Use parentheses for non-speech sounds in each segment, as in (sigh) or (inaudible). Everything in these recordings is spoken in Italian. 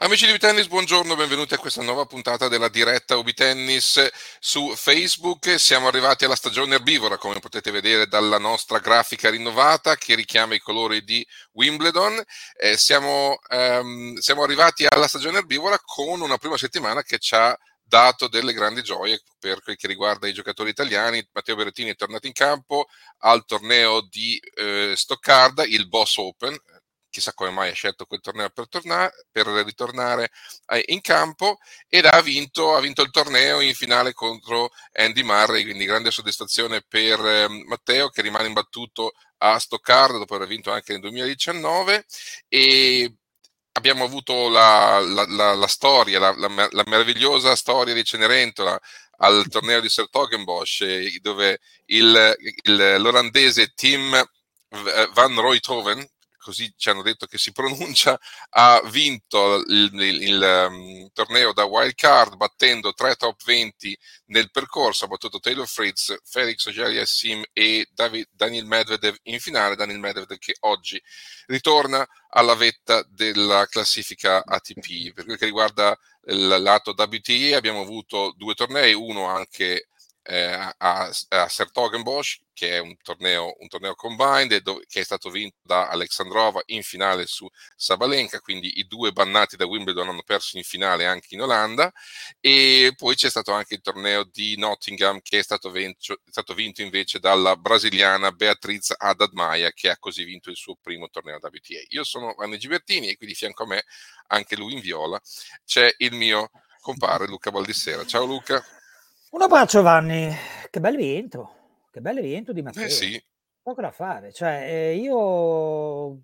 Amici di Tennis, buongiorno, benvenuti a questa nuova puntata della diretta Ubi Tennis su Facebook. Siamo arrivati alla stagione erbivora, come potete vedere dalla nostra grafica rinnovata che richiama i colori di Wimbledon. Eh, siamo, ehm, siamo arrivati alla stagione erbivora con una prima settimana che ci ha dato delle grandi gioie per quel che riguarda i giocatori italiani. Matteo Berrettini è tornato in campo al torneo di eh, Stoccarda, il Boss Open, chissà come mai ha scelto quel torneo per, tornare, per ritornare eh, in campo ed ha vinto, ha vinto, il torneo in finale contro Andy Murray, quindi grande soddisfazione per eh, Matteo che rimane imbattuto a Stoccarda dopo aver vinto anche nel 2019 e abbiamo avuto la, la, la, la storia, la, meravigliosa storia di Cenerentola al torneo di Sertogenbosch dove il, il, l'olandese Tim Van Roythoven così ci hanno detto che si pronuncia, (laughs) ha vinto il, il, il um, torneo da wild card battendo tre top 20 nel percorso, ha battuto Taylor Fritz, Felix Auger-Aliassime e David, Daniel Medvedev in finale, Daniel Medvedev che oggi ritorna alla vetta della classifica ATP. Per quel che riguarda il lato WTA abbiamo avuto due tornei, uno anche eh, a, a Sertogenbosch, che è un torneo, un torneo combined dove, che è stato vinto da Alexandrova in finale su Sabalenka, quindi i due bannati da Wimbledon hanno perso in finale anche in Olanda e poi c'è stato anche il torneo di Nottingham che è stato, vinto, è stato vinto invece dalla brasiliana Beatriz Haddad Maia che ha così vinto il suo primo torneo WTA. Io sono Vanni Gibertini e qui di fianco a me, anche lui in viola, c'è il mio compare Luca Baldissera. Ciao Luca. Un abbraccio Vanni, che bel viento, che bel viento di Eh Matteo. sì. Poco da fare, cioè eh, io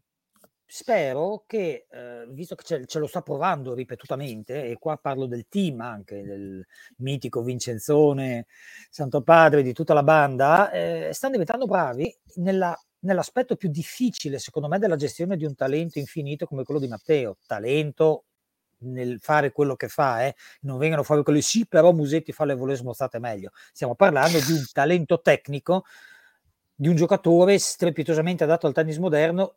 spero che, eh, visto che ce, ce lo sta provando ripetutamente, e qua parlo del team anche, del mitico Vincenzone, Santo Padre, di tutta la banda, eh, stanno diventando bravi nella- nell'aspetto più difficile, secondo me, della gestione di un talento infinito come quello di Matteo. Talento nel fare quello che fa, eh, non vengono fuori quelli sì, però Musetti fa le volesimo state meglio. Stiamo parlando di un (laughs) talento tecnico, di un giocatore strepitosamente adatto al tennis moderno,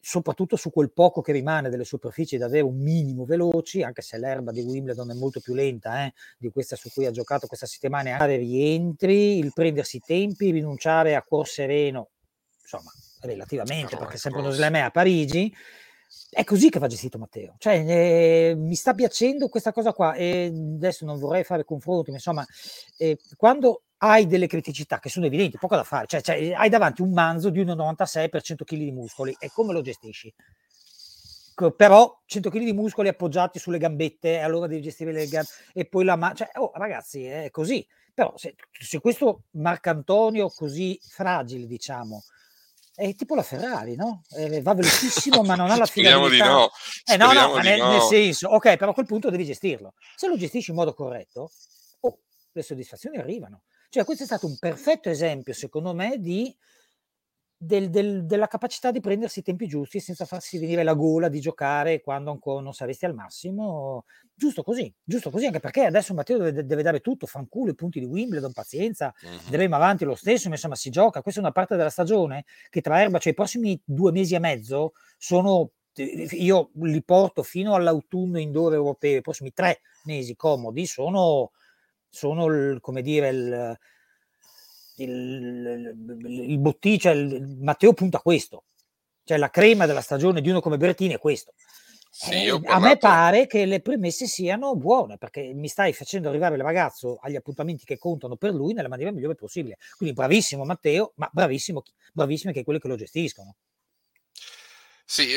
soprattutto su quel poco che rimane delle superfici davvero un minimo veloci, anche se l'erba di Wimbledon è molto più lenta eh, di questa su cui ha giocato questa settimana, fare rientri, il prendersi i tempi, rinunciare a cuor sereno, insomma, relativamente, perché è sempre uno slam è a Parigi, è così che va gestito Matteo. Cioè, eh, mi sta piacendo questa cosa qua. E adesso non vorrei fare confronti, ma insomma, eh, quando hai delle criticità che sono evidenti, poco da fare, cioè, cioè, hai davanti un manzo di 1,96 per 100 kg di muscoli e come lo gestisci? Però 100 kg di muscoli appoggiati sulle gambette, e allora devi gestire le gambe e poi la mano. Cioè, oh, ragazzi, è così. Però se, se questo Marcantonio così fragile, diciamo, è tipo la Ferrari, no? Eh, va velocissimo, ma non ha la (laughs) Speriamo di no. Eh no, no, ma nel, nel no. senso, ok, però a quel punto devi gestirlo. Se lo gestisci in modo corretto, oh, le soddisfazioni arrivano. Cioè, questo è stato un perfetto esempio, secondo me, di, del- del- della capacità di prendersi i tempi giusti senza farsi venire la gola di giocare quando ancora non saresti al massimo. Giusto così, giusto così, anche perché adesso Matteo deve, deve dare tutto, fanculo i punti di Wimbledon, pazienza, andremo avanti lo stesso, ma insomma si gioca, questa è una parte della stagione che tra erba, cioè i prossimi due mesi e mezzo sono, io li porto fino all'autunno indoor europeo, i prossimi tre mesi comodi sono, sono il, come dire, il, il, il, il bottino, cioè il, Matteo punta a questo, cioè la crema della stagione di uno come Bertini è questo. Sì, Eh, a me pare che le premesse siano buone perché mi stai facendo arrivare il ragazzo agli appuntamenti che contano per lui nella maniera migliore possibile. Quindi bravissimo Matteo, ma bravissimo, bravissimi anche quelli che lo gestiscono. Sì,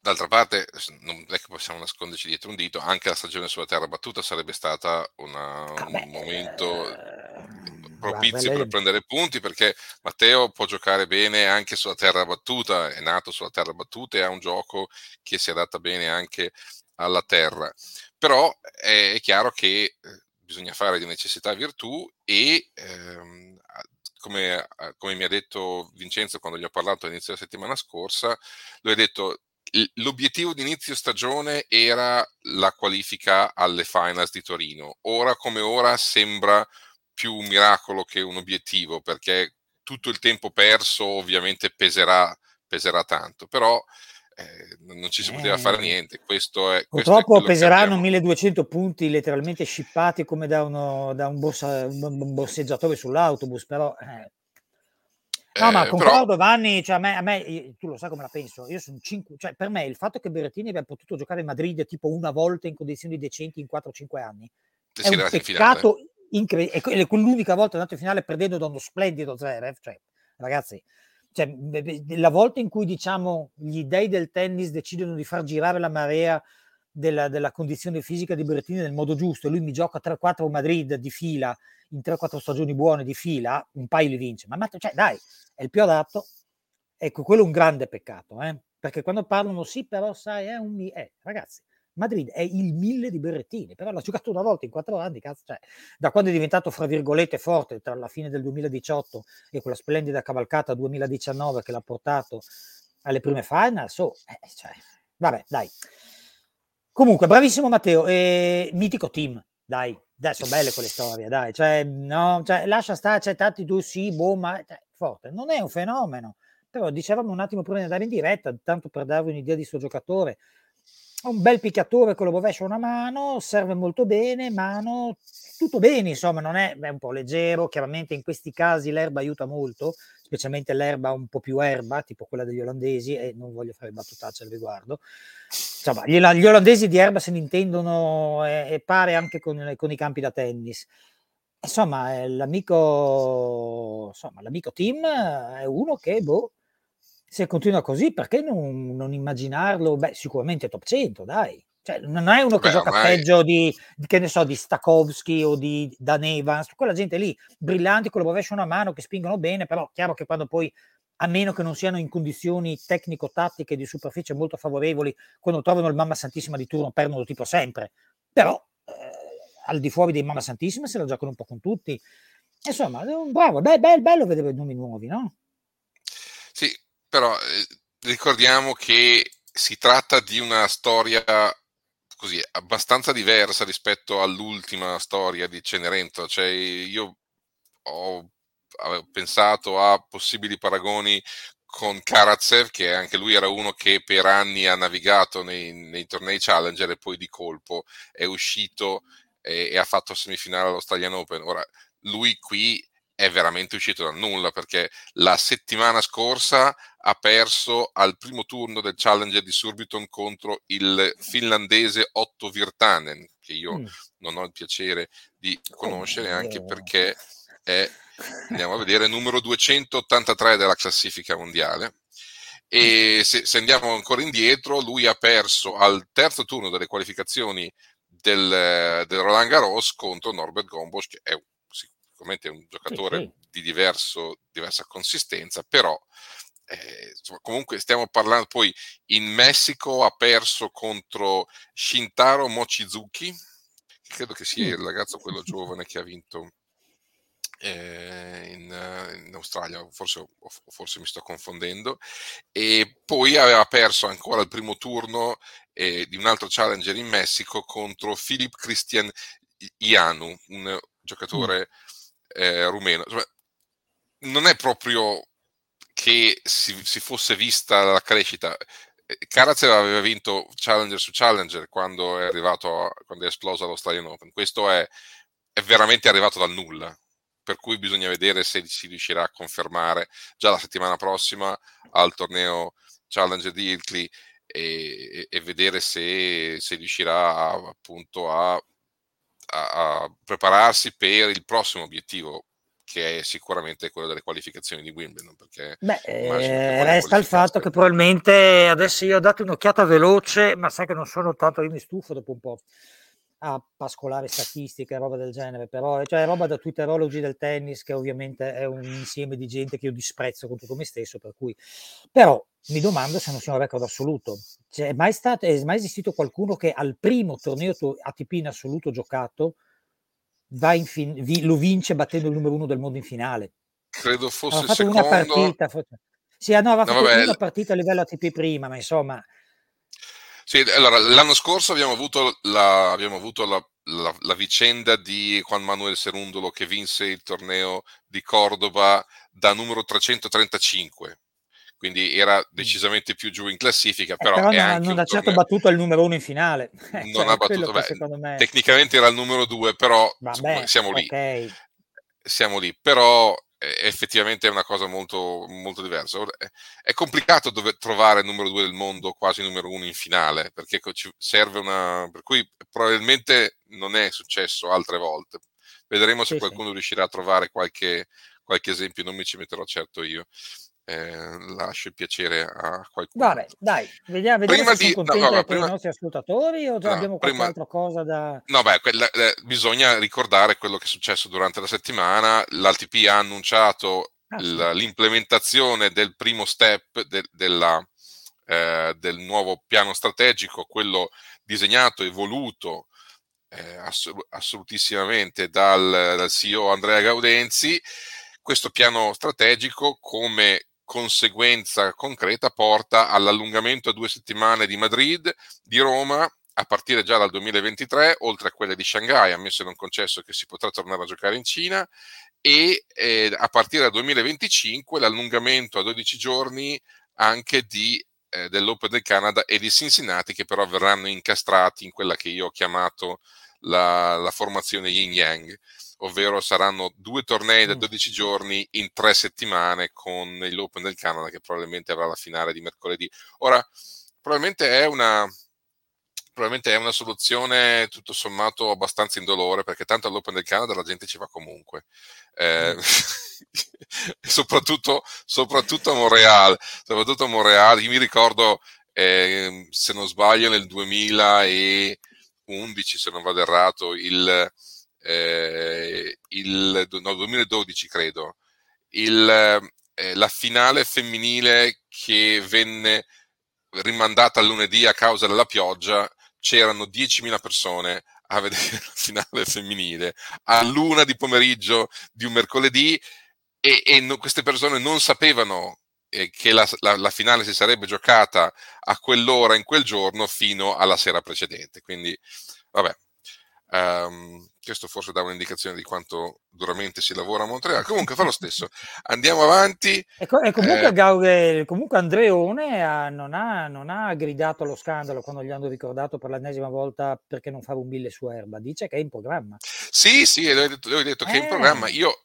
d'altra parte non è che possiamo nasconderci dietro un dito, anche la stagione sulla terra battuta sarebbe stata una- Ah, beh, un momento eh, propizi per prendere punti perché Matteo può giocare bene anche sulla terra battuta, è nato sulla terra battuta e ha un gioco che si adatta bene anche alla terra. Però è, è chiaro che eh, bisogna fare di necessità virtù e ehm, come, come, mi ha detto Vincenzo quando gli ho parlato all'inizio della settimana scorsa, lui ha detto l'obiettivo di inizio stagione era la qualifica alle finals di Torino. Ora come ora sembra più un miracolo che un obiettivo, perché tutto il tempo perso ovviamente peserà, peserà tanto, però eh, non ci si eh, poteva fare niente. Questo è, purtroppo questo è peseranno 1200 punti letteralmente scippati come da, uno, da un, borsa, un, borseggiatore sull'autobus, però... Eh. No, ma eh, concordo, però... Vanni, cioè a me, a me, tu lo sai come la penso, io sono 5, cioè per me il fatto che Berrettini abbia potuto giocare in Madrid tipo una volta in condizioni decenti in 4-5 anni è un peccato incredibile, è l'unica volta andato in finale perdendo da uno splendido Zverev, cioè ragazzi, cioè, la volta in cui diciamo gli dei del tennis decidono di far girare la marea della, della condizione fisica di Berrettini nel modo giusto e lui mi gioca 3-4 Madrid di fila in 3-4 stagioni buone di fila, un paio li vince, ma, ma cioè, dai, è il più adatto. Ecco, quello è un grande peccato, eh? perché quando parlano sì, però sai, è un... Eh, ragazzi, Madrid è il mille di Berrettini, però l'ha giocato una volta in quattro anni, cazzo, cioè, da quando è diventato, fra virgolette, forte tra la fine del 2018 e quella splendida cavalcata 2019 che l'ha portato alle prime final, so, eh, cioè, vabbè, dai. Comunque, bravissimo Matteo, eh, mitico team, dai, dai, sono belle quelle storie, dai, cioè, no, cioè, lascia stare, c'è tanti tu, sì, boh, ma cioè, forte, non è un fenomeno, però dicevamo un attimo prima di andare in diretta, tanto per darvi un'idea di suo giocatore, un bel picchiatore con lo rovescia una mano, serve molto bene, mano, tutto bene, insomma, non è, è, un po' leggero, chiaramente in questi casi l'erba aiuta molto, specialmente l'erba un po' più erba, tipo quella degli olandesi, e non voglio fare battutacce al riguardo. Insomma, gli, gli olandesi di erba se ne intendono e, e pare anche con, con, i campi da tennis. Insomma, l'amico, insomma, l'amico team è uno che, boh, se continua così, perché non, non immaginarlo? Beh, sicuramente top 100, dai. Cioè, non è uno che Beh, gioca ormai... peggio di, di, che ne so, di Stakowski o di Dan Evans, quella gente lì, brillanti, con la rovescia una mano, che spingono bene, però chiaro che quando poi, a meno che non siano in condizioni tecnico-tattiche di superficie molto favorevoli, quando trovano il Mamma Santissima di turno perdono tipo sempre. Però, eh, al di fuori dei Mamma Santissima se la giocano un po' con tutti. Insomma, bravo, beh, beh, bello vedere nomi nuovi, no? Però eh, ricordiamo che si tratta di una storia così abbastanza diversa rispetto all'ultima storia di Cenerentola. Cioè, io ho pensato a possibili paragoni con Karatsev, che anche lui era uno che per anni ha navigato nei, nei tornei Challenger e poi di colpo è uscito e, e ha fatto semifinale all'Australian Open. Ora, lui qui è veramente uscito dal nulla perché la settimana scorsa ha perso al primo turno del Challenger di Surbiton contro il finlandese Otto Virtanen, che io mm. non ho il piacere di conoscere anche perché è, andiamo a vedere, numero 283 della classifica mondiale. E se, se andiamo ancora indietro, lui ha perso al terzo turno delle qualificazioni del, del Roland Garros contro Norbert Gombos, che è sicuramente è un giocatore sì, sì. di diverso, diversa consistenza, però eh, insomma, comunque stiamo parlando poi in Messico ha perso contro Shintaro Mochizuki, che credo che sia il ragazzo quello (laughs) giovane che ha vinto eh, in, in, Australia, forse, forse, mi sto confondendo, e poi aveva perso ancora il primo turno eh, di un altro challenger in Messico contro Filip Christian Ianu, un giocatore mm eh, rumeno. Insomma, non è proprio che si, si, fosse vista la crescita. Karatsev eh, aveva vinto Challenger su Challenger quando è arrivato, quando è esploso all'Australian Open. Questo è, è veramente arrivato dal nulla per cui bisogna vedere se si riuscirà a confermare già la settimana prossima al torneo Challenger di Ilkley e, e, vedere se, se riuscirà a, appunto a a, a prepararsi per il prossimo obiettivo che è sicuramente quello delle qualificazioni di Wimbledon. Perché Beh, eh, resta il fatto che probabilmente adesso io ho dato un'occhiata veloce, ma sai che non sono tanto, io mi stufo dopo un po'. A pascolare statistiche e roba del genere, però cioè, è roba da twitterologi del tennis che ovviamente è un insieme di gente che io disprezzo con tutto me stesso, per cui però mi domando se non sia un record assoluto. Cioè, è, mai stato, è mai esistito qualcuno che al primo torneo ATP in assoluto giocato fin- vi- lo vince battendo il numero uno del mondo in finale? Credo fosse fatto secondo... una partita, forse. Sì, no, aveva no, fatto vabbè. una partita a livello ATP prima, ma insomma sì, allora, l'anno scorso abbiamo avuto la, abbiamo avuto la, la, la vicenda di Juan Manuel Serundolo che vinse il torneo di Cordoba da numero 335 quindi era decisamente più giù in classifica, però, eh, però non, non ha certo battuto il numero uno in finale. (laughs) non cioè, ha battuto, beh, me... tecnicamente era il numero due, però Vabbè, siamo lì. Okay. Siamo lì, però effettivamente è una cosa molto, molto diversa. È complicato dove trovare il numero due del mondo, quasi numero uno in finale, perché ci serve una... per cui probabilmente non è successo altre volte. Vedremo se sì, qualcuno sì. riuscirà a trovare qualche, qualche esempio, non mi ci metterò certo io eh, lascio il piacere a qualcuno. Vabbè, dai, vediamo, vediamo prima se di, sono no, vabbè, prima, i nostri ascoltatori o già no, abbiamo qualche altra cosa da... No, beh, quella, eh, bisogna ricordare quello che è successo durante la settimana. L'ATP ha annunciato ah, l- l'implementazione del primo step de- della, eh, del nuovo piano strategico, quello disegnato e voluto eh, assolut- assolutissimamente dal, dal CEO Andrea Gaudenzi questo piano strategico come conseguenza concreta porta all'allungamento a due settimane di Madrid, di Roma, a partire già dal 2023, oltre a quelle di Shanghai, ammesso e non concesso che si potrà tornare a giocare in Cina, e eh, a partire dal 2025 l'allungamento a 12 giorni anche di, eh, dell'Open del Canada e di Cincinnati, che però verranno incastrati in quella che io ho chiamato la, la formazione Yin Yang ovvero saranno due tornei da 12 giorni in tre settimane con l'Open del Canada che probabilmente avrà la finale di mercoledì. Ora, probabilmente è una, probabilmente è una soluzione tutto sommato abbastanza indolore perché tanto all'Open del Canada la gente ci va comunque. Eh, (laughs) soprattutto, soprattutto, a Montreal. Soprattutto a Montreal. Io mi ricordo, eh, se non sbaglio, nel 2011, se non vado errato, il, eh, il no, 2012 credo, il, eh, la finale femminile che venne rimandata a lunedì a causa della pioggia, c'erano 10.000 persone a vedere la finale femminile a luna di pomeriggio di un mercoledì e, e no, queste persone non sapevano eh, che la, la, la, finale si sarebbe giocata a quell'ora in quel giorno fino alla sera precedente. Quindi, vabbè, um, questo forse dà un'indicazione di quanto duramente si lavora a Montreal. Comunque fa lo stesso. Andiamo avanti. E, co- e comunque, eh, Gaude, comunque Andreone ha, non, ha, non, ha, gridato allo scandalo quando gli hanno ricordato per l'ennesima volta perché non fare un mille su erba. Dice che è in programma. Sì, sì, lui ha detto, detto eh. che è in programma. Io eh,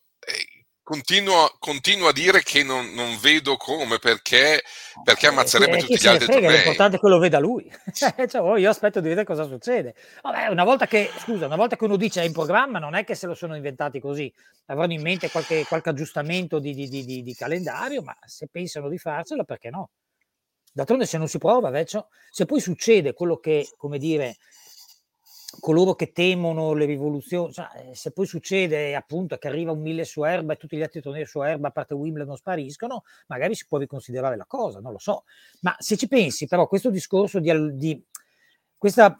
continuo, continuo, a dire che non, non vedo come, perché, perché eh, ammazzerebbe eh, tutti gli altri frega, tornei. L'importante è che lo veda lui. (laughs) cioè, oh, io aspetto di vedere cosa succede. Vabbè, una volta che, scusa, una volta che uno dice è in programma, non è che se lo sono inventati così. Avranno in mente qualche, qualche aggiustamento di, di, di, di, calendario, ma se pensano di farcela, perché no? D'altronde se non si prova, invece, se poi succede quello che, come dire, coloro che temono le rivoluzioni, cioè, eh, se poi succede appunto che arriva un mille su erba e tutti gli altri tornei su erba, a parte Wimbledon, spariscono, magari si può riconsiderare la cosa, non lo so. Ma se ci pensi, però, questo discorso di, di questa,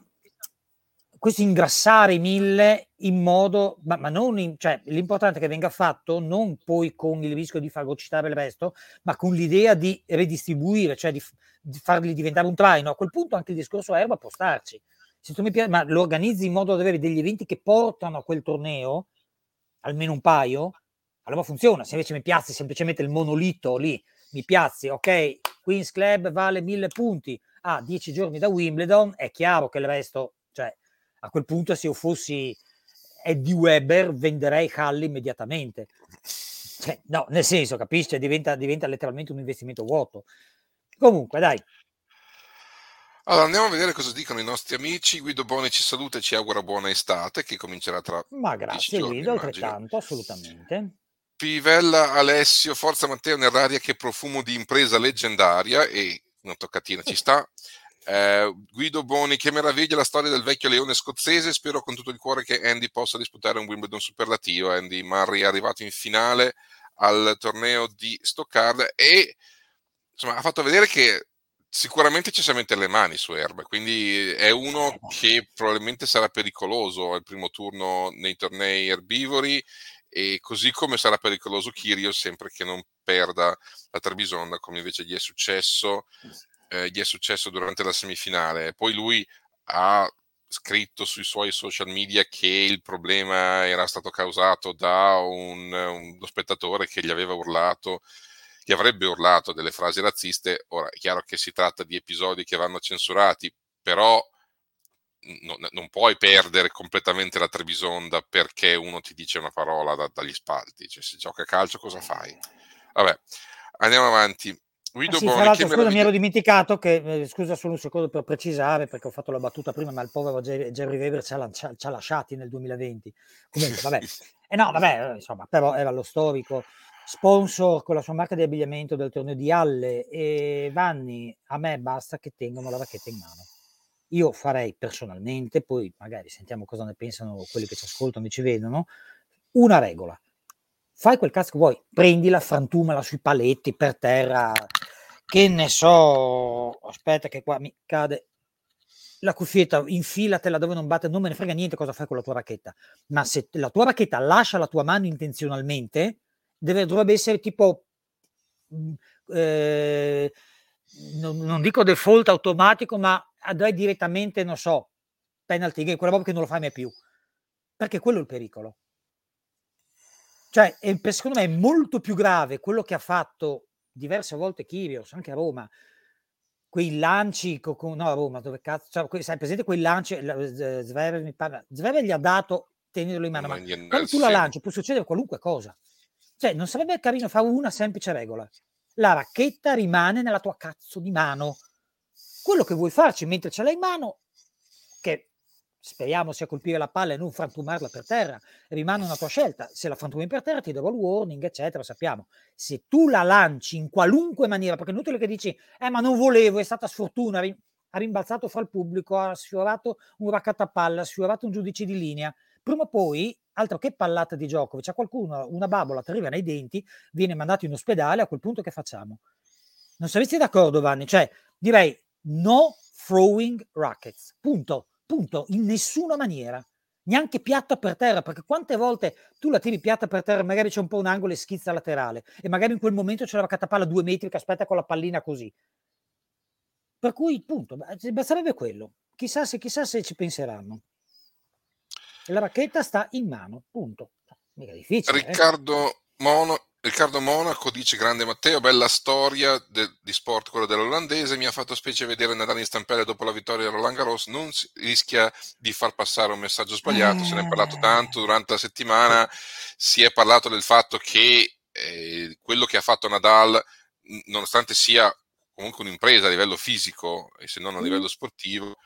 questo ingrassare i mille in modo, ma, ma non in, cioè, l'importante è che venga fatto non poi con il rischio di fagocitare il resto, ma con l'idea di redistribuire, cioè di, di farli diventare un traino. A quel punto anche il discorso erba può starci se tu mi piace, ma lo organizzi in modo da avere degli eventi che portano a quel torneo, almeno un paio, allora funziona. Se invece mi piazzi semplicemente il monolito lì, mi piazzi, ok, Queen's Club vale mille punti a ah, dieci giorni da Wimbledon, è chiaro che il resto, cioè a quel punto se io fossi Eddie Weber venderei Halli immediatamente. Cioè, no, nel senso, capisci? Diventa, diventa letteralmente un investimento vuoto. Comunque, dai, allora, andiamo a vedere cosa dicono i nostri amici. Guido Boni ci saluta e ci augura buona estate, che comincerà tra. Ma grazie, giorni, Guido, altrettanto, assolutamente. Pivella Alessio, Forza Matteo Nerraria, che profumo di impresa leggendaria, e una toccatina ci sta. Eh, Guido Boni, che meraviglia la storia del vecchio leone scozzese. Spero con tutto il cuore che Andy possa disputare un Wimbledon superlativo. Andy Murray è arrivato in finale al torneo di Stoccarda e insomma, ha fatto vedere che sicuramente ci sa mettere le mani su Erba, quindi è uno che probabilmente sarà pericoloso al primo turno nei tornei erbivori e così come sarà pericoloso Kirio sempre che non perda la Trebisonda come invece gli è successo, eh, gli è successo durante la semifinale. Poi lui ha scritto sui suoi social media che il problema era stato causato da un, uno spettatore che gli aveva urlato gli avrebbe urlato delle frasi razziste. Ora è chiaro che si tratta di episodi che vanno censurati, però no, non puoi perdere completamente la Trebisonda perché uno ti dice una parola da, dagli spalti. Cioè, se gioca a calcio, cosa fai? Vabbè, andiamo avanti. Guido ah sì, Boni, scusa, meraviglia... mi ero dimenticato che, eh, scusa solo un secondo per precisare, perché ho fatto la battuta prima, ma il povero Jerry, Jerry Weber ci ha, ci ha lasciati nel 2020. Comunque, vabbè. E (laughs) eh no, vabbè, insomma, però era lo storico sponsor con la sua marca di abbigliamento del torneo di Halle e Vanni, a me basta che tengano la racchetta in mano. Io farei personalmente, poi magari sentiamo cosa ne pensano quelli che ci ascoltano e ci vedono, una regola. Fai quel cazzo che vuoi, prendila, frantumala sui paletti, per terra, che ne so, aspetta che qua mi cade la cuffietta, infilatela dove non batte, non me ne frega niente cosa fai con la tua racchetta, ma se la tua racchetta lascia la tua mano intenzionalmente, deve, dovrebbe essere tipo, mhmm, eh, non, non, dico default automatico, ma andrai direttamente, non so, penalty game, quella roba che non lo fai mai più. Perché quello è il pericolo. Cioè, è, secondo me è molto più grave quello che ha fatto diverse volte Kyrgios, anche a Roma, quei lanci con, no a Roma dove cazzo cioè, sai presente quei lanci Zverev mi parla Zverev gli ha dato tenerlo in mano ma quando tu la lanci può succedere qualunque cosa cioè, non sarebbe carino fare una semplice regola. La racchetta rimane nella tua cazzo di mano. Quello che vuoi farci mentre ce l'hai in mano, che speriamo sia colpire la palla e non frantumarla per terra, rimane una tua scelta. Se la frantumi per terra ti darò il warning, eccetera, sappiamo. Se tu la lanci in qualunque maniera, perché è inutile che dici, eh ma non volevo, è stata sfortuna, ha rimbalzato fra il pubblico, ha sfiorato un raccattapalla, ha sfiorato un giudice di linea, prima o poi altro che pallata di gioco, c'è qualcuno, una bambola ti arriva nei denti, viene mandato in ospedale, a quel punto che facciamo? Non saresti d'accordo, Vanni? Cioè, direi no throwing rackets, punto, punto, in nessuna maniera. Neanche piatta per terra, perché quante volte tu la tiri piatta per terra, magari c'è un po' un angolo e schizza laterale, e magari in quel momento c'è la catapalla due metri che aspetta con la pallina così. Per cui, punto, basterebbe quello. Chissà se, chissà se ci penseranno la racchetta sta in mano, punto. Mica difficile. Eh. Riccardo, eh? Mono, Riccardo Monaco dice grande Matteo, bella storia de, di sport quello dell'olandese, mi ha fatto specie vedere Nadal in stampelle dopo la vittoria di Roland Garros, non si, rischia di far passare un messaggio sbagliato, eh. se ne è parlato eh. tanto durante la settimana, si è parlato del fatto che eh, quello che ha fatto Nadal, nonostante sia comunque un'impresa a livello fisico e se non a livello sportivo,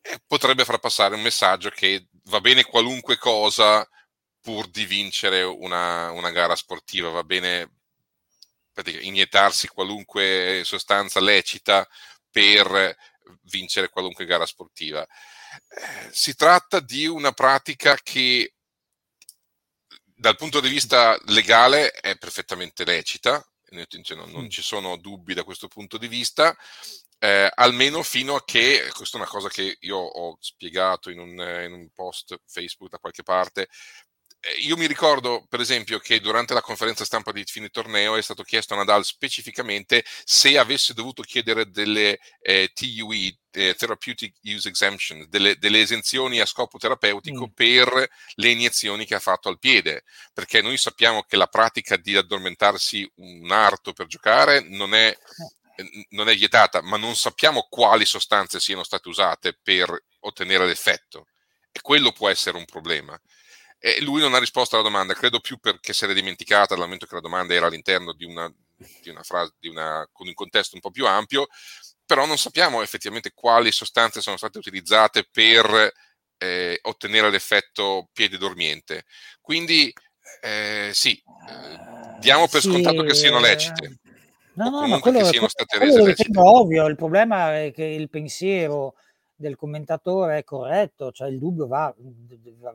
eh, potrebbe far passare un messaggio che va bene qualunque cosa pur di vincere una, una gara sportiva, va bene iniettarsi qualunque sostanza lecita per vincere qualunque gara sportiva. Eh, si tratta di una pratica che dal punto di vista legale è perfettamente lecita, non, non ci sono dubbi da questo punto di vista, eh, almeno fino a che, questa è una cosa che io ho spiegato in un, in un post Facebook da qualche parte, eh, io mi ricordo, per esempio, che durante la conferenza stampa di fine torneo è stato chiesto a Nadal specificamente se avesse dovuto chiedere delle eh, TUE, eh, Therapeutic Use Exemption, delle, delle, esenzioni a scopo terapeutico mm. per le iniezioni che ha fatto al piede, perché noi sappiamo che la pratica di addormentarsi un arto per giocare non è eh non è vietata, ma non sappiamo quali sostanze siano state usate per ottenere l'effetto. E quello può essere un problema. E lui non ha risposto alla domanda, credo più perché si era dimenticata dal momento che la domanda era all'interno di una, di una frase, di una, con un contesto un po' più ampio, però non sappiamo effettivamente quali sostanze sono state utilizzate per eh, ottenere l'effetto piede dormiente. Quindi eh, sì, eh, diamo per sì, scontato che siano lecite. No, no, ma quello, siano state quello rese lecite. ovvio, il problema è che il pensiero del commentatore è corretto, cioè il dubbio va,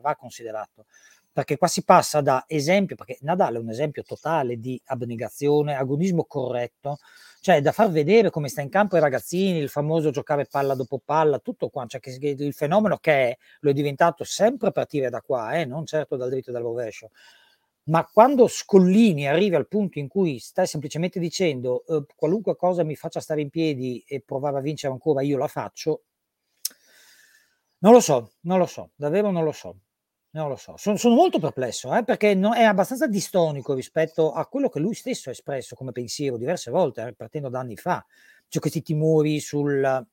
va considerato perché qua si passa da esempio, perché Nadal è un esempio totale di abnegazione, agonismo corretto, cioè da far vedere come sta in campo i ragazzini, il famoso giocare palla dopo palla, tutto qua, cioè che il fenomeno che è, lo è diventato sempre a partire da qua, eh, non certo dal dritto e dal rovescio. Ma quando Scollini arriva al punto in cui stai semplicemente dicendo eh, qualunque cosa mi faccia stare in piedi e provare a vincere ancora, io la faccio, non lo so, non lo so, davvero non lo so. Non lo so, sono, sono molto perplesso eh, perché no, è abbastanza distonico rispetto a quello che lui stesso ha espresso come pensiero diverse volte, eh, partendo da anni fa. C'è questi timori sul,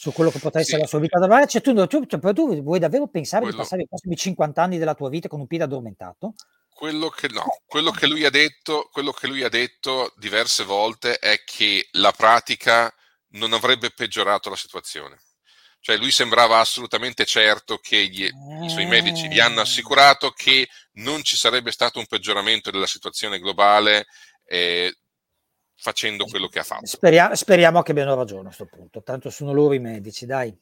su quello che potrà essere sì. la sua vita da mare. Cioè, tu, tu, tu, vuoi davvero pensare quello, di passare i prossimi 50 anni della tua vita con un piede addormentato? Quello che, no, quello che, lui ha detto, quello che lui ha detto diverse volte è che la pratica non avrebbe peggiorato la situazione. Cioè lui sembrava assolutamente certo che gli, i suoi medici gli hanno assicurato che non ci sarebbe stato un peggioramento della situazione globale eh, facendo quello che ha fatto. Speriamo, speriamo che abbiano ragione a questo punto, tanto sono loro i medici, dai.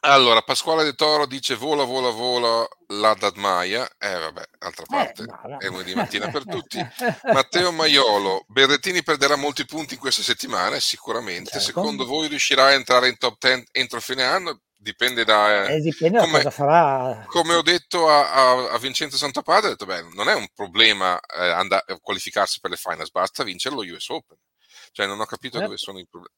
Allora, Pasquale De Toro dice vola, vola, vola la Dadmaia. Eh, vabbè, d'altra eh, parte eh, è lunedì mattina per tutti. (laughs) Matteo Maiolo, Berrettini perderà molti punti in questa settimana, sicuramente. Certo. Secondo voi riuscirà a entrare in top 10 entro fine anno? Dipende da... Eh, dipende come, da cosa farà. Come ho detto a, a, a Vincenzo Santapadre, ho detto, beh, non è un problema eh, andare, qualificarsi per le finals, basta vincere lo US Open. Cioè, non ho capito eh. dove sono i problemi.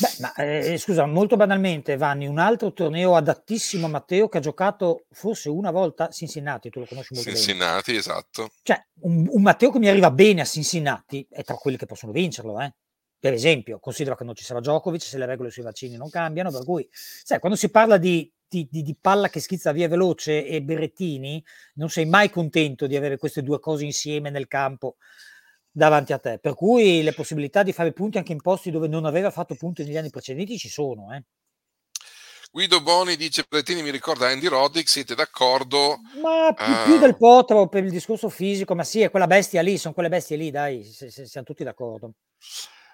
Beh, ma eh, scusa, molto banalmente, Vanni, un altro torneo adattissimo a Matteo che ha giocato forse una volta a Cincinnati, tu lo conosci molto Cincinnati, bene. Cincinnati, esatto. Cioè, un, un, Matteo che mi arriva bene a Cincinnati è tra quelli che possono vincerlo, eh. Per esempio, considero che non ci sarà Djokovic se le regole sui vaccini non cambiano, per cui, sai, quando si parla di, di, di, di palla che schizza via veloce e Berrettini, non sei mai contento di avere queste due cose insieme nel campo davanti a te. Per cui le possibilità di fare punti anche in posti dove non aveva fatto punti negli anni precedenti ci sono. Eh. Guido Boni dice: Pretini mi ricorda Andy Roddick, siete d'accordo? Ma più, uh... più, del potro per il discorso fisico, ma sì, è quella bestia lì, sono quelle bestie lì, dai, se, se, siamo tutti d'accordo.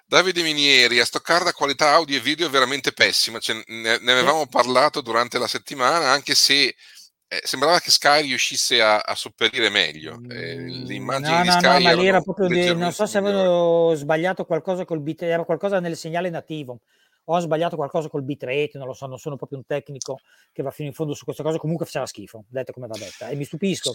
Davide Minieri, a Stoccarda qualità audio e video veramente pessima, cioè, ne, ne, avevamo parlato durante la settimana, anche se eh, sembrava che Sky riuscisse a, a sopperire meglio. Eh, l'immagine no, di no, Sky no, ma lì era proprio di, non so se avevo sbagliato qualcosa col bit, era qualcosa nel segnale nativo. Ho sbagliato qualcosa col bitrate, non lo so, non sono proprio un tecnico che va fino in fondo su queste cose, comunque faceva schifo, detto come va detta, e mi stupisco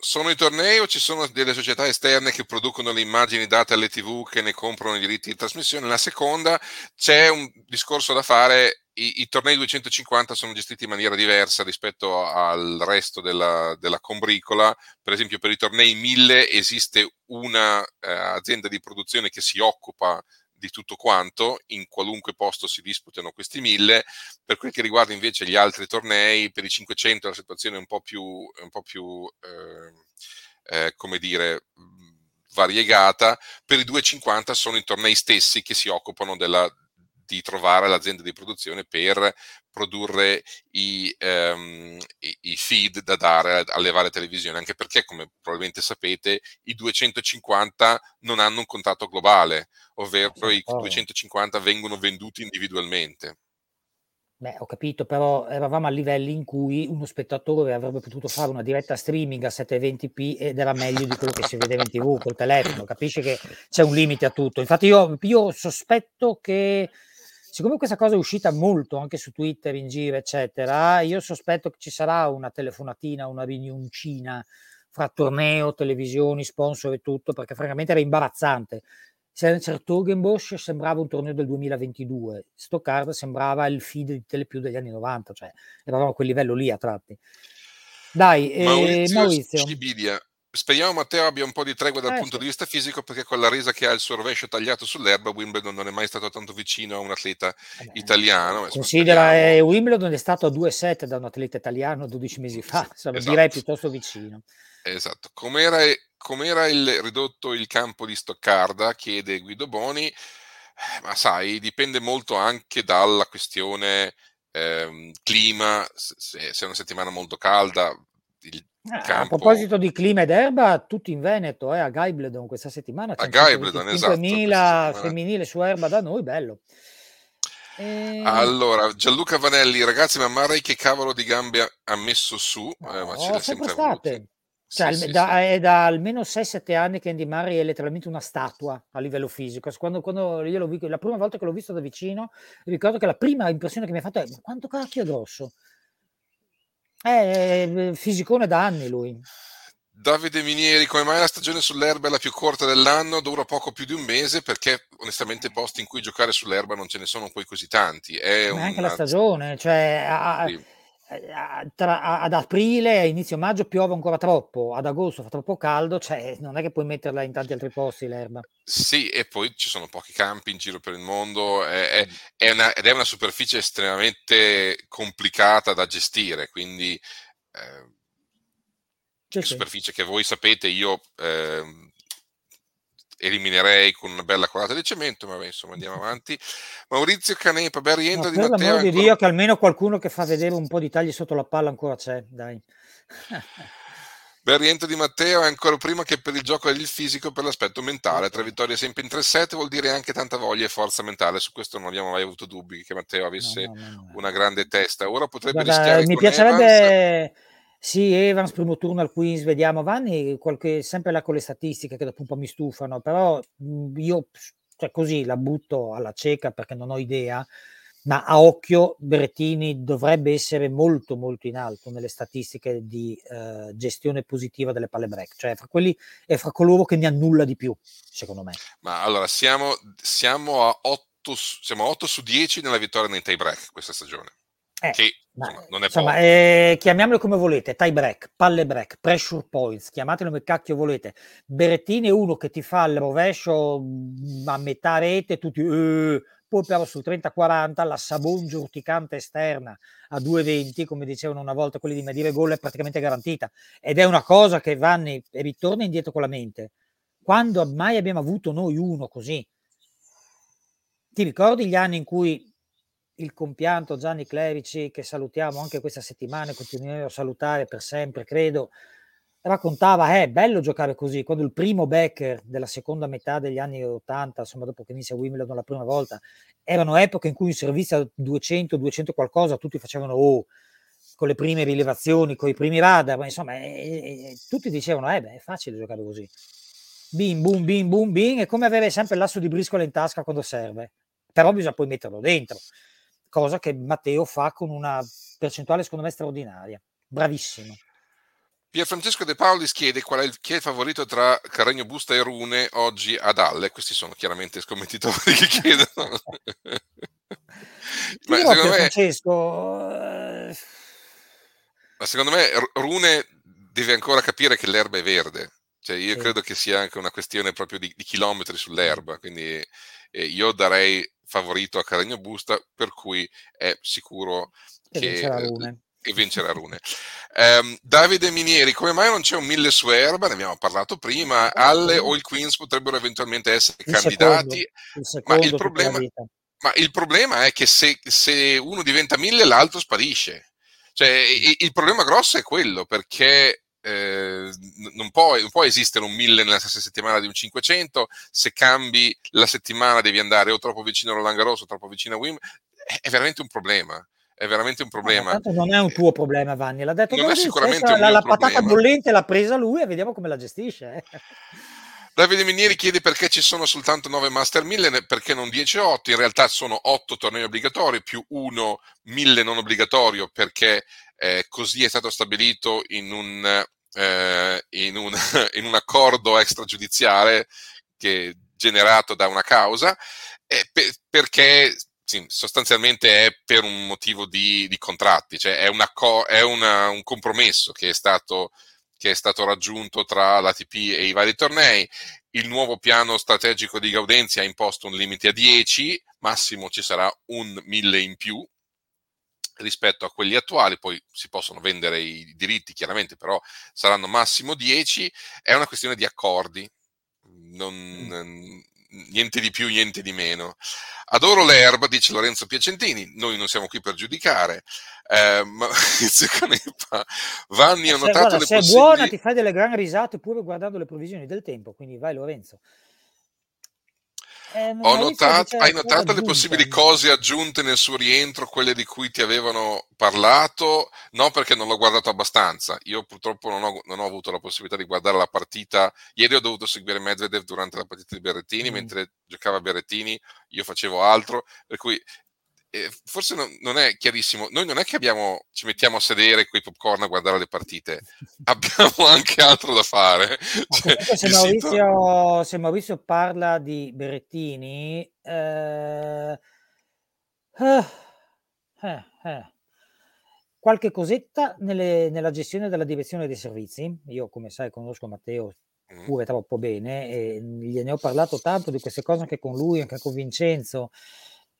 sono i tornei o ci sono delle società esterne che producono le immagini date alle tv che ne comprano i diritti di trasmissione? La seconda c'è un discorso da fare. I, i tornei 250 sono gestiti in maniera diversa rispetto al resto della, della combricola. Per esempio, per i tornei 1000 esiste un'azienda eh, di produzione che si occupa di tutto quanto, in qualunque posto si disputano questi mille. Per quel che riguarda invece gli altri tornei, per i 500 la situazione è un po' più, un po più eh, eh, come dire, variegata. Per i 250 sono i tornei stessi che si occupano della, di trovare l'azienda di produzione per produrre i, um, i, i, feed da dare alle varie televisioni, anche perché, come probabilmente sapete, i 250 non hanno un contratto globale, ovvero i 250 vengono venduti individualmente. Beh, ho capito, però eravamo a livelli in cui uno spettatore avrebbe potuto fare una diretta streaming a 720p ed era meglio di quello che si vedeva in tv col telefono. Capisci che c'è un limite a tutto. Infatti, io, io sospetto che siccome questa cosa è uscita molto anche su Twitter, in giro, eccetera, io sospetto che ci sarà una telefonatina, una riunioncina fra torneo, televisioni, sponsor e tutto, perché francamente era imbarazzante. Senza Togenbosch sembrava un torneo del 2022, Stoccarda sembrava il feed di Telepiù degli anni 90, cioè eravamo a quel livello lì a tratti. Dai, Maurizio, eh, Maurizio. Cibidia, Speriamo Matteo abbia un po' di tregua dal eh, punto sì. di vista fisico perché con la resa che ha il suo rovescio tagliato sull'erba Wimbledon non è mai stato tanto vicino a un atleta Vabbè, italiano. Considera eh, Wimbledon è stato a 2-7 da un atleta italiano 12 mesi fa, insomma, esatto. direi piuttosto vicino. Esatto, com'era, com'era il, ridotto il campo di Stoccarda, chiede Guido Boni, eh, ma sai, dipende molto anche dalla questione eh, clima, se, se è una settimana molto calda il. A proposito di clima ed erba, tutti in Veneto, eh, a Gaibledon questa settimana. A Gaibledon, esatto. 5.000 femminile su erba da noi, bello. E... Allora, Gianluca Vanelli, ragazzi, ma Murray che cavolo di gambe ha messo su? No, eh, ma ce l'ha sempre state. Cioè, sì, da, sì, È da almeno 6-7 anni che Andy Murray è letteralmente una statua a livello fisico. Quando, quando io l'ho visto, la prima volta che l'ho visto da vicino, ricordo che la prima impressione che mi ha fatto è: ma quanto cacchio è grosso? È fisicone da anni lui. Davide Minieri, come mai la stagione sull'erba è la più corta dell'anno? Dura poco più di un mese perché onestamente posti in cui giocare sull'erba non ce ne sono poi così tanti. È Ma anche la stagione, cioè a, sì. A, tra, ad aprile, a inizio maggio piove ancora troppo, ad agosto fa troppo caldo, cioè non è che puoi metterla in tanti altri posti l'erba. Sì, e poi ci sono pochi campi in giro per il mondo è, è, è una, ed è una superficie estremamente complicata da gestire, quindi... Eh, sì, superficie che voi sapete, io eh, eliminerei con una bella colata di cemento, ma insomma andiamo (laughs) avanti. Maurizio Canepa, ben rientro no, di Matteo. Per l'amor di Dio che almeno qualcuno che fa vedere un po' di tagli sotto la palla ancora c'è, dai. (laughs) Bel rientro di Matteo è ancora prima che per il gioco del fisico per l'aspetto mentale. Tre vittorie sempre in 3-7 vuol dire anche tanta voglia e forza mentale. Su questo non abbiamo mai avuto dubbi che Matteo avesse no, no, no, una grande testa. Ora potrebbe Guarda, rischiare. Mi piacerebbe. Evans sì, Evans, primo turno al Queens, vediamo. Vanni, qualche, sempre là con le statistiche che dopo un po' mi stufano, però mhmm, io cioè così la butto alla cieca perché non ho idea, ma a occhio Berrettini dovrebbe essere molto molto in alto nelle statistiche di eh, gestione positiva delle palle break, cioè fra quelli è fra coloro che ne annulla di più, secondo me. Ma allora siamo, siamo a 8, siamo a 8 su 10 nella vittoria nei tie break questa stagione. Eh, che insomma, non è insomma, eh, chiamiamolo come volete, tie break, palle break, pressure points, chiamatelo come cacchio volete. Berettini è uno che ti fa il rovescio mm, a metà rete, tutti eh, poi però sul 30-40 la sabongia urticante esterna a 2,20, come dicevano una volta quelli di Medire Gol, è praticamente garantita. Ed è una cosa che Vanni ritorna indietro con la mente. Quando mai abbiamo avuto noi uno così? Ti ricordi gli anni in cui il compianto Gianni Clerici, che salutiamo anche questa settimana, continueremo a salutare per sempre, credo, raccontava, è eh, bello giocare così, quando il primo Becker della seconda metà degli anni 80, insomma dopo che inizia Wimbledon la prima volta, erano epoche in cui in servizio a 200, 200 qualcosa, tutti facevano oh, con le prime rilevazioni, con i primi radar, ma insomma, eh, eh, tutti dicevano, eh beh, è facile giocare così. Bim, boom, bim, boom, bim, è come avere sempre l'asso di briscola in tasca quando serve, però bisogna poi metterlo dentro cosa che Matteo fa con una percentuale secondo me straordinaria. Bravissimo. Pier Francesco De Paulis chiede qual è il, chi è il favorito tra Carregno Busta e Rune oggi ad Halle. Questi sono chiaramente scommettitori (laughs) che chiedono. (laughs) ma, secondo me, Francesco... Eh, ma secondo me Rune deve ancora capire che l'erba è verde. Cioè, io sì. credo che sia anche una questione proprio di, di chilometri sull'erba. Quindi eh, io darei favorito a Carregno Busta, per cui è sicuro che, che vincerà Rune. E vincerà (laughs) Rune. Um, Davide Minieri, come mai non c'è un mille su erba? Ne abbiamo parlato prima. Alle o il Queens potrebbero eventualmente essere il candidati, secondo, il ma, il problema, ma, il problema, è che se, se uno diventa mille, l'altro sparisce. Cioè, il problema grosso è quello perché eh, non, può, non, può, esistere un 1000 nella stessa settimana di un 500, se cambi la settimana devi andare o troppo vicino a Roland Garros o troppo vicino a Wim, è veramente un problema. È veramente un problema. No, non è un tuo problema, Vanni. L'ha detto non è sicuramente un la, la patata bollente l'ha presa lui e vediamo come la gestisce. Eh. Davide Minieri chiede perché ci sono soltanto 9 Master 1000, perché non 10 o 8. In realtà sono 8 tornei obbligatori più uno 1000 non obbligatorio, perché eh, così è stato stabilito in un eh, in, un, (laughs) in, un, accordo extragiudiziale che, generato da una causa, eh, per, perché sì, sostanzialmente è per un motivo di, di contratti, cioè è, una, è una, un compromesso che è, stato, che è stato raggiunto tra l'ATP e i vari tornei. Il nuovo piano strategico di Gaudenzi ha imposto un limite a 10, massimo ci sarà un 1000 in più, rispetto a quelli attuali, poi si possono vendere i diritti chiaramente, però saranno massimo 10, è una questione di accordi. Non, niente di più, niente di meno. Adoro l'erba, dice Lorenzo Piacentini, noi non siamo qui per giudicare, eh, ma (laughs) Vanni, Se, notato guarda, le se è possibili... buona ti fai delle gran risate pure guardando le previsioni del tempo, quindi vai Lorenzo. Eh, notato, hai notato le possibili cose aggiunte nel suo rientro, quelle di cui ti avevano parlato? No, perché non l'ho guardato abbastanza. Io purtroppo non ho, non ho avuto la possibilità di guardare la partita. Ieri ho dovuto seguire Medvedev durante la partita di Berrettini, Mm. mentre giocava Berrettini io facevo altro, per cui eh, forse non, non è chiarissimo. Noi non è che abbiamo, ci mettiamo a sedere con i popcorn a guardare le partite, (laughs) abbiamo anche altro da fare. Cioè, se il sito- Maurizio, se Maurizio parla di Berrettini, eh, eh, eh, eh, qualche cosetta nelle- nella gestione della direzione dei servizi. Io, come sai, conosco Matteo Mm. pure troppo bene e gliene ho parlato tanto di queste cose anche con lui, anche con Vincenzo.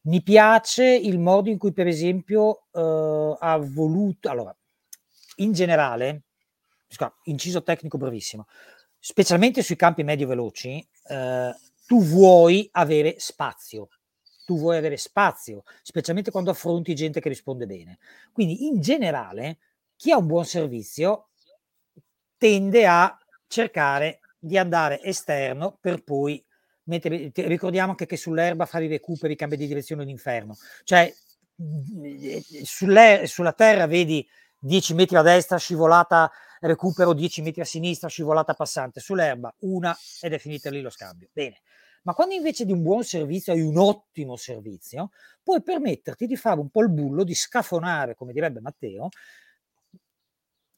Mi piace il modo in cui, per esempio, eh, ha voluto, allora, in generale, inciso tecnico brevissimo, specialmente sui campi medio veloci, eh, tu vuoi avere spazio. Tu vuoi avere spazio, specialmente quando affronti gente che risponde bene. Quindi, in generale, chi ha un buon servizio tende a cercare di andare esterno per poi mettere. ti- Ricordiamo anche che sull'erba fare i recuperi, cambi di direzione d'inferno. Cioè, sulla terra vedi 10 metri a destra, scivolata recupero 10 metri a sinistra, scivolata passante. Sull'erba una ed è finita lì lo scambio. Bene. Ma quando invece di un buon servizio hai un ottimo servizio, puoi permetterti di fare un po' il bullo, di scafonare, come direbbe Matteo,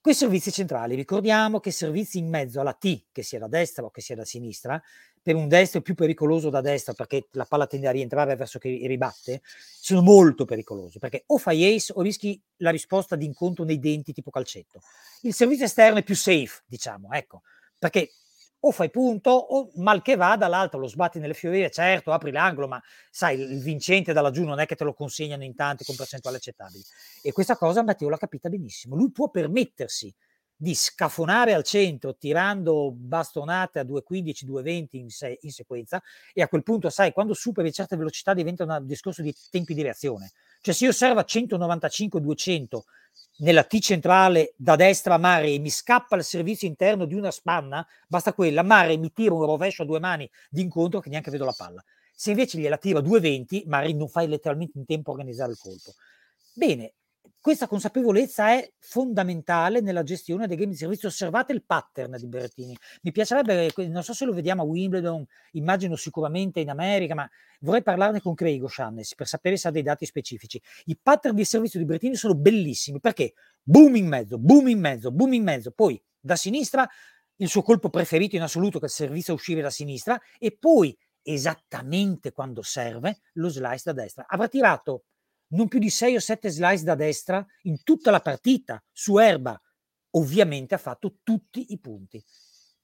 quei servizi centrali. Ricordiamo che servizi in mezzo alla T, che sia da destra o che sia da sinistra, per un destro è più pericoloso da destra perché la palla tende a rientrare verso chi ribatte, sono molto pericolosi perché o fai ace o rischi la risposta di incontro nei denti tipo calcetto. Il servizio esterno è più safe, diciamo, ecco, perché o fai punto o mal che vada l'altro lo sbatti nelle fioriere, certo, apri l'angolo, ma sai, il vincente da laggiù non è che te lo consegnano in tanti con percentuali accettabili. E questa cosa Matteo l'ha capita benissimo. Lui può permettersi di scafonare al centro tirando bastonate a 2,15, 2,20 in, se- in sequenza e a quel punto, sai, quando superi certe velocità diventa un discorso di tempi di reazione. Cioè se io servo a 195-200 nella T centrale da destra mare e mi scappa il servizio interno di una spanna, basta quella, mare mi tira un rovescio a due mani d'incontro che neanche vedo la palla. Se invece gliela tiro a 2,20, Mare non fai letteralmente in tempo a organizzare il colpo. Bene, questa consapevolezza è fondamentale nella gestione dei game di servizio. Osservate il pattern di Berrettini. Mi piacerebbe, non so se lo vediamo a Wimbledon, immagino sicuramente in America, ma vorrei parlarne con Craig O'Shaughnessy per sapere se ha dei dati specifici. I pattern di servizio di Berrettini sono bellissimi perché boom in mezzo, boom in mezzo, boom in mezzo, poi da sinistra il suo colpo preferito in assoluto che è il servizio a uscire da sinistra e poi esattamente quando serve lo slice da destra. Avrà tirato non più di 6 o 7 slice da destra in tutta la partita su erba. Ovviamente ha fatto tutti i punti.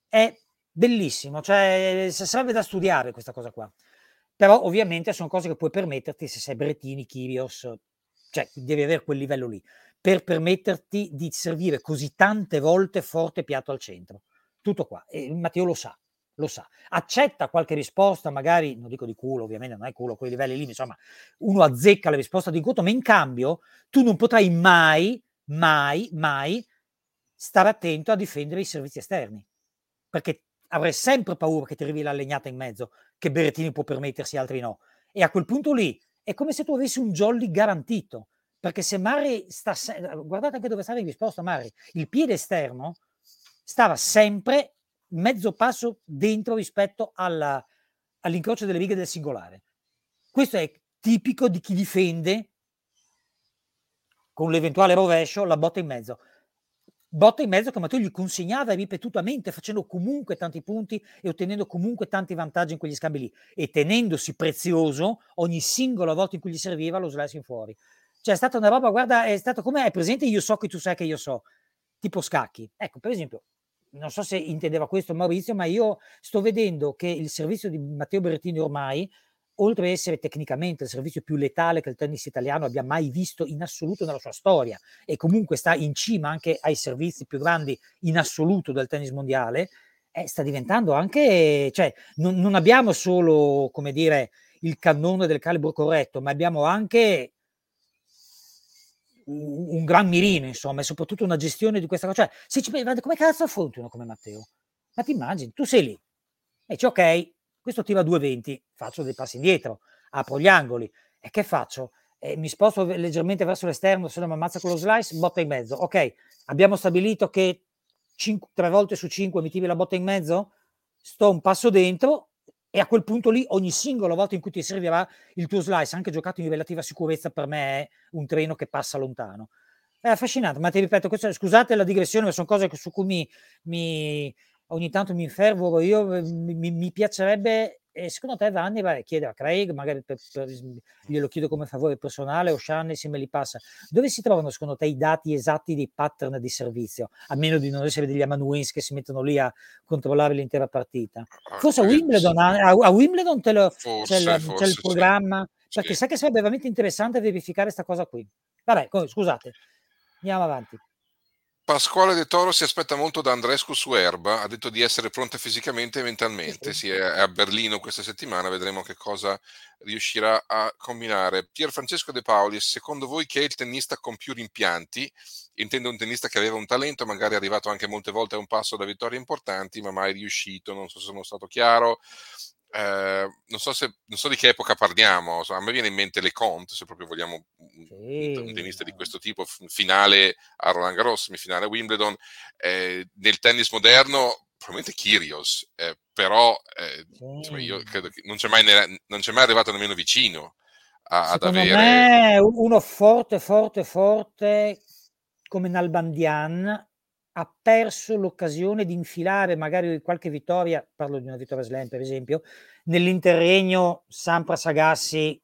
È bellissimo, cioè serve da studiare questa cosa qua. Però ovviamente sono cose che puoi permetterti se sei Brettini, Kyrgios, cioè devi avere quel livello lì per permetterti di servire così tante volte forte piatto al centro. Tutto qua. E Matteo lo sa, lo sa. Accetta qualche risposta, magari, non dico di culo, ovviamente non è culo a quei livelli lì, insomma, uno azzecca la risposta di incontro, ma in cambio tu non potrai mai, mai, mai stare attento a difendere i servizi esterni, perché avrai sempre paura che ti arrivi la legnata in mezzo, che Berrettini può permettersi, altri no. E a quel punto lì è come se tu avessi un jolly garantito, perché se Mari sta, se- guardate anche dove stava in risposta Mari, il piede esterno stava sempre mezzo passo dentro rispetto alla- all'incrocio delle righe del singolare. Questo è tipico di chi difende con l'eventuale rovescio la botta in mezzo. Botta in mezzo che Matteo gli consegnava ripetutamente, facendo comunque tanti punti e ottenendo comunque tanti vantaggi in quegli scambi lì e tenendosi prezioso ogni singola volta in cui gli serviva lo slice in fuori. Cioè è stata una roba, guarda, è stato come è presente io so che tu sai che io so, tipo scacchi. Ecco, per esempio, non so se intendeva questo Maurizio, ma io sto vedendo che il servizio di Matteo Berrettini ormai, oltre ad essere tecnicamente il servizio più letale che il tennis italiano abbia mai visto in assoluto nella sua storia e comunque sta in cima anche ai servizi più grandi in assoluto del tennis mondiale, eh, sta diventando anche, cioè non, non, abbiamo solo, come dire, il cannone del calibro corretto, ma abbiamo anche un, gran mirino, insomma, e soprattutto una gestione di questa cosa. Cioè, se ci pensi, come cazzo affronti uno come Matteo? Ma ti immagini, tu sei lì e dici, ok, questo tira 2,20, faccio dei passi indietro, apro gli angoli, e che faccio? Eh, mi sposto leggermente verso l'esterno, se no mi ammazza con lo slice, botta in mezzo. Ok, abbiamo stabilito che cinque, tre volte su cinque mi tiri la botta in mezzo, sto un passo dentro e a quel punto lì ogni singola volta in cui ti servirà il tuo slice, anche giocato in relativa sicurezza, per me è un treno che passa lontano. È affascinante, ma ti ripeto, questo, scusate la digressione, ma sono cose su cui mi, mi ogni tanto mi infervoro io, mi, mi piacerebbe e secondo te Vanni vai a chiedere a Craig, magari per, per, glielo chiedo come favore personale o Shani se me li passa, dove si trovano secondo te i dati esatti dei pattern di servizio, a meno di non essere degli amanuensi che si mettono lì a controllare l'intera partita? Ah, forse a Wimbledon, a, a Wimbledon lo, forse, c'è, il, c'è, il programma, sì. perché sì. sai che sarebbe veramente interessante verificare questa cosa qui. Vabbè, scusate, andiamo avanti. Pasquale De Toro si aspetta molto da Andrescu su Erba, ha detto di essere pronta fisicamente e mentalmente, sì, è a Berlino questa settimana, vedremo che cosa riuscirà a combinare. Pier Francesco De Paoli, secondo voi chi è il tennista con più rimpianti? Intendo un tennista che aveva un talento, magari è arrivato anche molte volte a un passo da vittorie importanti, ma mai riuscito, non so se sono stato chiaro. Eh, non, so se, non so di che epoca parliamo, a me viene in mente Le Conte, se proprio vogliamo sì, un tenista di questo tipo, finale a Roland Garros, semifinale a Wimbledon, eh, nel tennis moderno probabilmente Kyrgios, eh, però eh, sì. insomma, io credo che non c'è, mai, non c'è mai arrivato nemmeno vicino a, ad avere... Me uno forte, forte, forte come Nalbandian ha perso l'occasione di infilare magari qualche vittoria, parlo di una vittoria slam per esempio, nell'interregno Sampras Agassi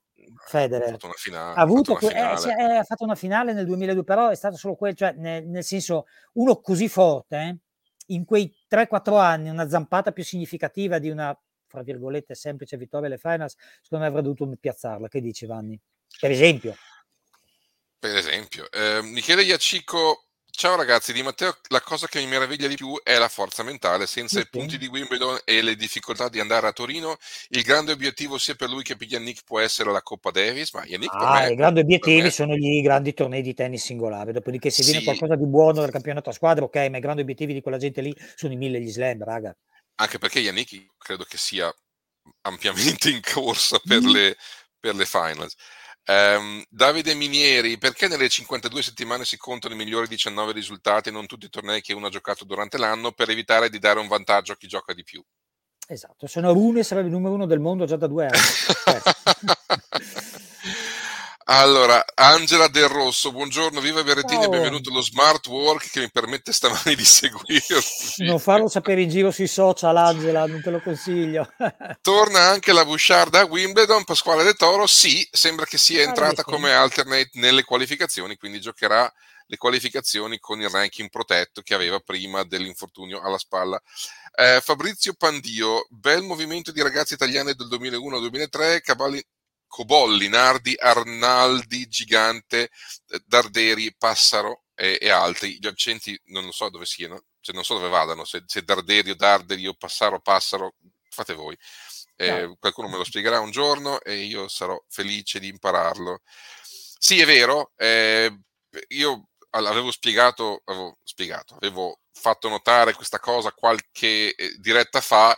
Federer. Ha fatto una finale. Ha, avuto, fatto una finale. Eh, ha fatto una finale nel 2002, però è stato solo quel, cioè nel, nel senso uno così forte, eh, in quei 3-4 anni, una zampata più significativa di una, fra virgolette, semplice vittoria alle finals, secondo me avrebbe dovuto piazzarla. Che dici Vanni? Per esempio. Per esempio. Eh, Michele Iacico Ciao ragazzi, di Matteo la cosa che mi meraviglia di più è la forza mentale, senza i punti di Wimbledon e le difficoltà di andare a Torino, il grande obiettivo sia per lui che per Yannick può essere la Coppa Davis, ma Yannick ah, me, i grandi obiettivi me... sono gli grandi tornei di tennis singolare, dopodiché se sì. viene qualcosa di buono dal campionato a squadra, ok, ma i grandi obiettivi di quella gente lì sono i mille gli slam, raga. Anche perché Yannick credo che sia ampiamente in corsa per, le, per le finals. Um, Davide Minieri, perché nelle 52 settimane si contano i migliori 19 risultati e non tutti i tornei che uno ha giocato durante l'anno per evitare di dare un vantaggio a chi gioca di più? Esatto, se no Rune sarebbe il numero uno del mondo già da due anni. (laughs) Allora, Angela Del Rosso, buongiorno, viva Berrettini e benvenuto allo Smart Work che mi permette stamani di seguirti. (laughs) Non farlo sapere in giro sui social, Angela, non te lo consiglio. (laughs) Torna anche la Bouchard a Wimbledon, Pasquale De Toro, sì, sembra che sia entrata come alternate nelle qualificazioni, quindi giocherà le qualificazioni con il ranking protetto che aveva prima dell'infortunio alla spalla. Eh, Fabrizio Pandio, bel movimento di ragazzi italiani del 2001-2003, Cavalli, Cobolli, Nardi, Arnaldi, Gigante, eh, Darderi, Passaro e, e, altri. Gli accenti non so dove siano, cioè non so dove vadano, se, se Darderi o Darderi o Passaro, Passaro, fate voi. Eh, no. Qualcuno me lo spiegherà un giorno e io sarò felice di impararlo. Sì, è vero, eh, io avevo spiegato, avevo spiegato, avevo fatto notare questa cosa qualche eh, diretta fa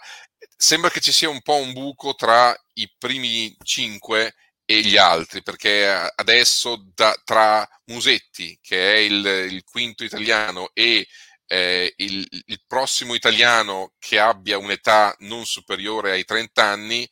sembra che ci sia un po' un buco tra i primi cinque e gli altri, perché adesso da, tra Musetti, che è il, il quinto italiano, e eh, il, il, prossimo italiano che abbia un'età non superiore ai 30 anni,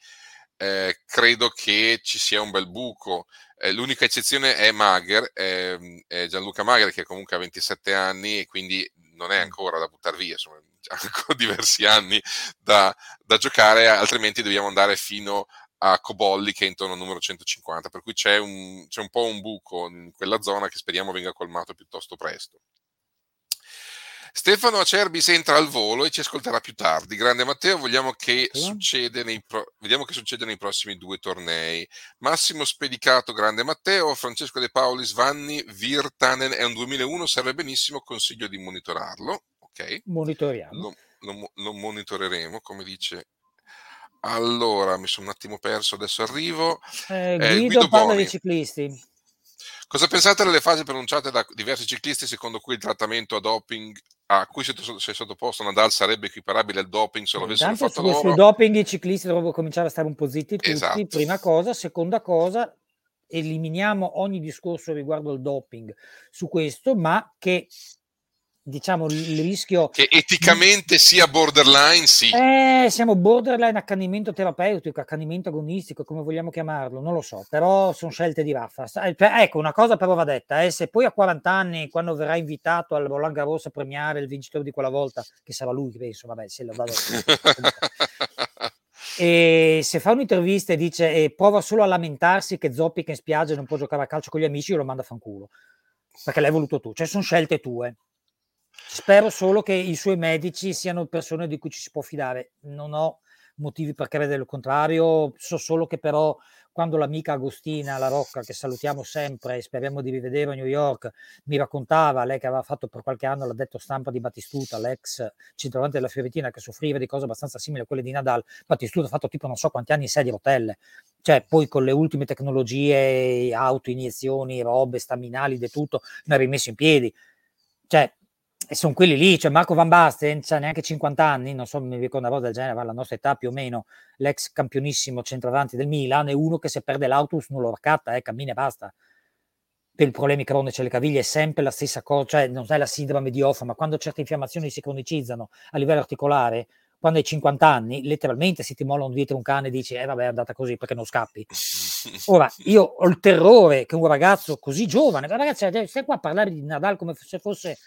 eh, credo che ci sia un bel buco. Eh, l'unica eccezione è Mager, ehm, è Gianluca Mager che comunque ha 27 anni e quindi non è ancora da buttare via, insomma, (laughs) ancora diversi anni da, da giocare, altrimenti dobbiamo andare fino a Cobolli che è intorno al numero 150, per cui c'è un, c'è un po' un buco in quella zona che speriamo venga colmato piuttosto presto. Stefano Acerbis entra al volo e ci ascolterà più tardi. Grande Matteo, vogliamo che, succede nei pro- vediamo che succede nei prossimi due tornei. Massimo Spedicato, Grande Matteo, Francesco De Paoli, Svanni, Virtanen è un 2001, serve benissimo, consiglio di monitorarlo. Ok. Monitoriamo. Lo, lo, lo monitoreremo, come dice allora, mi sono un attimo perso, adesso arrivo. Eh, Guido, eh, Guido parla dei ciclisti. Cosa pensate delle fasi pronunciate da diversi ciclisti secondo cui il trattamento a doping a cui si è sottoposto Nadal sarebbe equiparabile al doping se lo avessero Intanto fatto loro? Sul doping i ciclisti dovrebbero cominciare a stare un po' zitti tutti, esatto. prima cosa. Seconda cosa, eliminiamo ogni discorso riguardo al doping su questo, ma che diciamo il rischio che eticamente sia borderline sì. Eh, siamo borderline accanimento terapeutico accanimento agonistico come vogliamo chiamarlo non lo so però sono scelte di raffa. Eh, ecco una cosa però va detta eh, se poi a 40 anni quando verrà invitato al Roland Garros a premiare il vincitore di quella volta che sarà lui penso vabbè se lo vado e (laughs) se fa un'intervista e dice e prova solo a lamentarsi che zoppica in spiaggia e non può giocare a calcio con gli amici io lo mando a fanculo. Perché l'hai voluto tu cioè sono scelte tue Spero solo che i suoi medici siano persone di cui ci si può fidare. Non ho motivi per credere il contrario, so solo che però quando l'amica Agostina La Rocca, che salutiamo sempre e speriamo di rivedere a New York, mi raccontava, lei che aveva fatto per qualche anno l'addetto stampa di Battistuta, l'ex centravanti della Fiorentina, che soffriva di cose abbastanza simili a quelle di Nadal, Battistuta ha fatto tipo non so quanti anni in sedia rotelle, cioè poi con le ultime tecnologie, auto, iniezioni, robe, staminali, di tutto, ne ha rimesso in piedi. Cioè, e sono quelli lì, cioè Marco Van Basten c'ha neanche 50 anni, non so, mi ricordo una volta del genere, alla nostra età più o meno, l'ex campionissimo centravanti del Milan, è uno che se perde l'autobus non lo raccatta, eh, cammina e basta. Per i problemi cronici alle caviglie è sempre la stessa cosa, cioè non è la sindrome di Hoffa, ma quando certe infiammazioni si cronicizzano a livello articolare, quando hai 50 anni, letteralmente se ti mollano dietro un cane e dici, eh vabbè è andata così perché non scappi. (laughs) Ora, io ho il terrore che un ragazzo così giovane, ragazzi, stai qua a parlare di Nadal come se fosse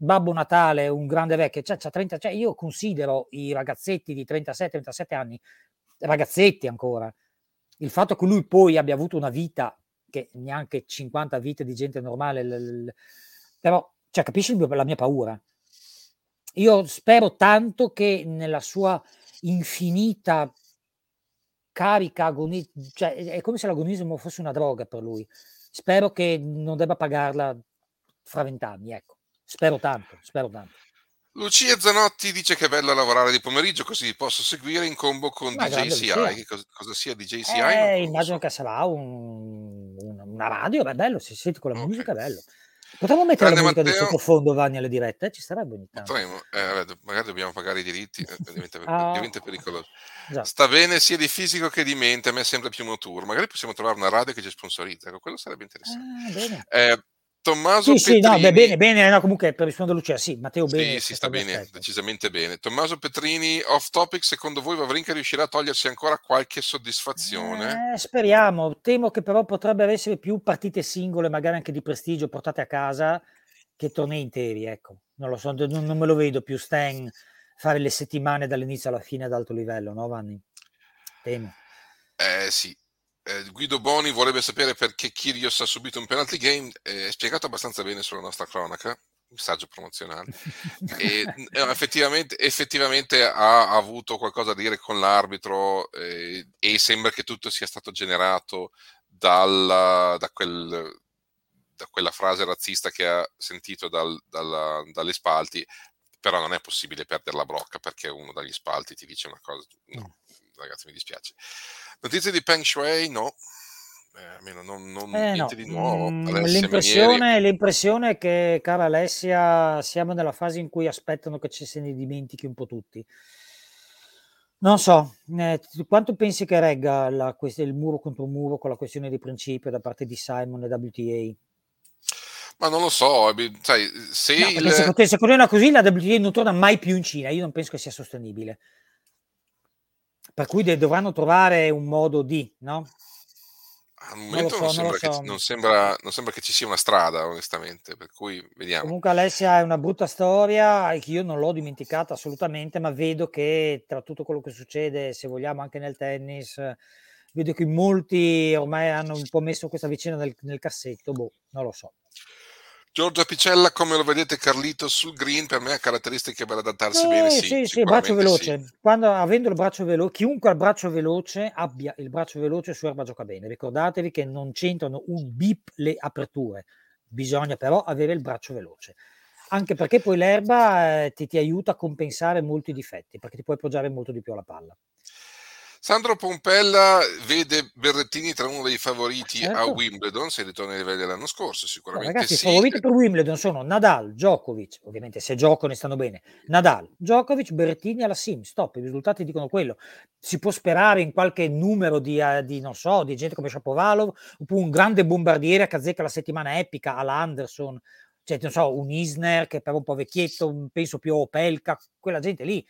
Babbo Natale, un grande vecchio, cioè, 30, cioè io considero i ragazzetti di 37-37 anni, ragazzetti ancora. Il fatto che lui poi abbia avuto una vita che neanche 50 vite di gente normale, l- l- però cioè, capisci la mia paura? Io spero tanto che nella sua infinita carica agonistica, cioè è come se l'agonismo fosse una droga per lui. Spero che non debba pagarla fra vent'anni, ecco. Spero tanto, spero tanto. Lucia Zanotti dice che è bello lavorare di pomeriggio così posso seguire in combo con Ma DJCI. Cosa, cosa, sia DJCI? Eh, immagino so. che sarà un, un, una radio, beh, bello, se senti con la okay. musica è bello. Potremmo mettere Grande la musica Matteo. di sottofondo Vanni alle dirette? Eh? Ci sarebbe ogni tanto. Potremmo, eh, magari dobbiamo pagare i diritti, eh, diventa, ah, diventa pericoloso. Già. Sta bene sia di fisico che di mente, a me sembra più Motour. Magari possiamo trovare una radio che ci sponsorizza, ecco, quello sarebbe interessante. Ah, eh, Tommaso sì, Petrini. Sì, no, beh, bene, bene, no, comunque per rispondere a Lucia, sì, Matteo bene. Sì, si sta bene, aspetto. decisamente bene. Tommaso Petrini, off topic, secondo voi Vavrinka riuscirà a togliersi ancora qualche soddisfazione? Eh, speriamo, temo che però potrebbero essere più partite singole, magari anche di prestigio, portate a casa, che tornei interi, ecco. Non lo so, non, non me lo vedo più Stan fare le settimane dall'inizio alla fine ad alto livello, no Vanni? Temo. Eh sì, eh, Guido Boni vorrebbe sapere perché Kyrgios ha subito un penalty game, eh, è spiegato abbastanza bene sulla nostra cronaca, messaggio promozionale, (laughs) e eh, effettivamente, effettivamente, ha avuto qualcosa da dire con l'arbitro eh, e sembra che tutto sia stato generato dal, da, quel, da, quella frase razzista che ha sentito dal, dalla, dalle spalti, però non è possibile perdere la brocca perché uno dagli spalti ti dice una cosa, no, ragazzi mi dispiace. Notizie di Peng Shui? No. Eh, almeno non, non eh, niente no. di nuovo. Mm, l'impressione, l'impressione, è che, cara Alessia, siamo nella fase in cui aspettano che ci se ne dimentichi un po' tutti. Non so, eh, quanto pensi che regga la, il muro contro muro con la questione di principio da parte di Simon e WTA? Ma non lo so, sai, se no, il... se, se continua così la WTA non torna mai più in Cina, io non penso che sia sostenibile. Per cui dovranno trovare un modo di, no? Al momento non, so, non, sembra so. non, sembra, non, sembra che ci sia una strada, onestamente, per cui vediamo. Comunque Alessia è una brutta storia che io non l'ho dimenticata assolutamente, ma vedo che tra tutto quello che succede, se vogliamo anche nel tennis, vedo che molti ormai hanno un po' messo questa vicenda nel, nel cassetto, boh, non lo so. Giorgio Apicella, come lo vedete Carlito sul green, per me ha caratteristiche per adattarsi eh, bene. Sì, sì, sì braccio veloce. Sì. Quando, avendo il braccio veloce, chiunque ha il braccio veloce abbia il braccio veloce su erba gioca bene. Ricordatevi che non c'entrano un bip le aperture, bisogna però avere il braccio veloce. anche perché poi l'erba eh, ti, ti aiuta a compensare molti difetti, perché ti puoi appoggiare molto di più alla palla. Sandro Pompella vede Berrettini tra uno dei favoriti certo. a Wimbledon, se ritorna ai livelli dell'anno scorso, sicuramente no, ragazzi, sì. i favoriti per Wimbledon sono Nadal, Djokovic, ovviamente se giocano e stanno bene, Nadal, Djokovic, Berrettini alla Sim, stop, i risultati dicono quello. Si può sperare in qualche numero di, uh, di non so, di gente come Shapovalov, oppure un grande bombardiere che azzecca la settimana epica all'Anderson, cioè non so, un Isner che però un po' vecchietto, penso più a Opelka, quella gente lì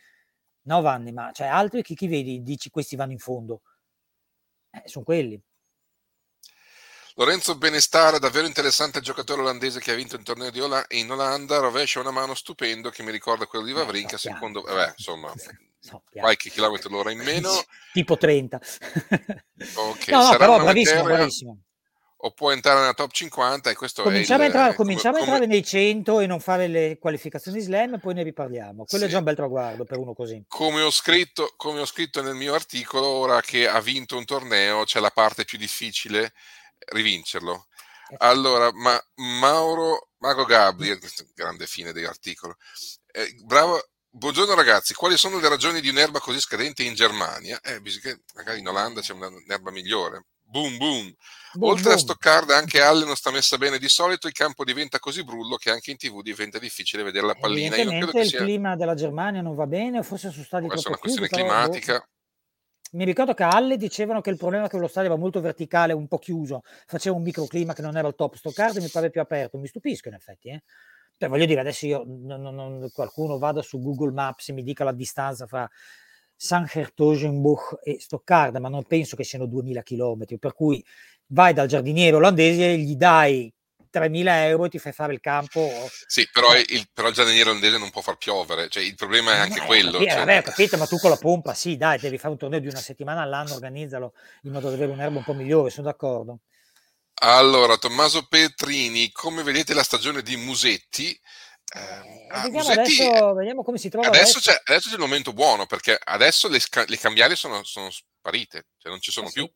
No, Vanni, ma cioè, altri chi, chi vedi dici questi vanno in fondo? Eh, sono quelli. Lorenzo Benestare, davvero interessante il giocatore olandese che ha vinto il torneo di Ola- in Olanda, rovescia una mano stupendo che mi ricorda quello di Vavrinka, eh, secondo, vabbè, insomma, (laughs) so, qualche chilometro l'ora in meno. (laughs) tipo 30. ok, no, no, però bravissimo, materia... bravissimo o può entrare nella top 50 e questo cominciamo è il, a entrare, cominciamo come, a entrare nei 100 e non fare le qualificazioni slam e poi ne riparliamo quello sì. è già un bel traguardo per uno così come ho, scritto, come ho scritto nel mio articolo ora che ha vinto un torneo c'è la parte più difficile rivincerlo eh allora ma Mauro Mago Gabriel grande fine dell'articolo eh, bravo Buongiorno ragazzi, quali sono le ragioni di un'erba così scadente in Germania? Eh, magari in Olanda c'è un'erba migliore. Boom boom. Boom, Oltre boom. a Stoccarda, anche Halle non sta messa bene di solito. Il campo diventa così brullo che anche in tv diventa difficile vedere la pallina. Io credo che il sia... clima della Germania non va bene, o forse sono stati troppo è una questione chiusi, climatica. Boh. Mi ricordo che a Halle dicevano che il problema è che lo stadio era molto verticale, un po' chiuso, faceva un microclima che non era il top. Stoccarda mi pare più aperto. Mi stupisco in effetti. Eh? Cioè, voglio dire, adesso io non, non, qualcuno vada su Google Maps e mi dica la distanza fra San Hertogenbuch e Stoccarda, ma non penso che siano 2000 km, per cui vai dal giardiniere olandese, gli dai 3.000 euro e ti fai fare il campo. Sì, però il, però il giardiniere olandese non può far piovere, cioè il problema è anche eh, quello. Capito, cioè... Vabbè, capito, ma tu con la pompa, sì, dai, devi fare un torneo di una settimana all'anno, organizzalo in modo da avere un'erba un po' migliore, sono d'accordo. Allora, Tommaso Petrini, come vedete la stagione di Musetti? Eh, ah, vediamo, Musetti, adesso, vediamo come si trova adesso. Adesso c'è, adesso c'è, il momento buono perché adesso le, le cambiali sono, sono, sparite, cioè non ci sono eh più. Sì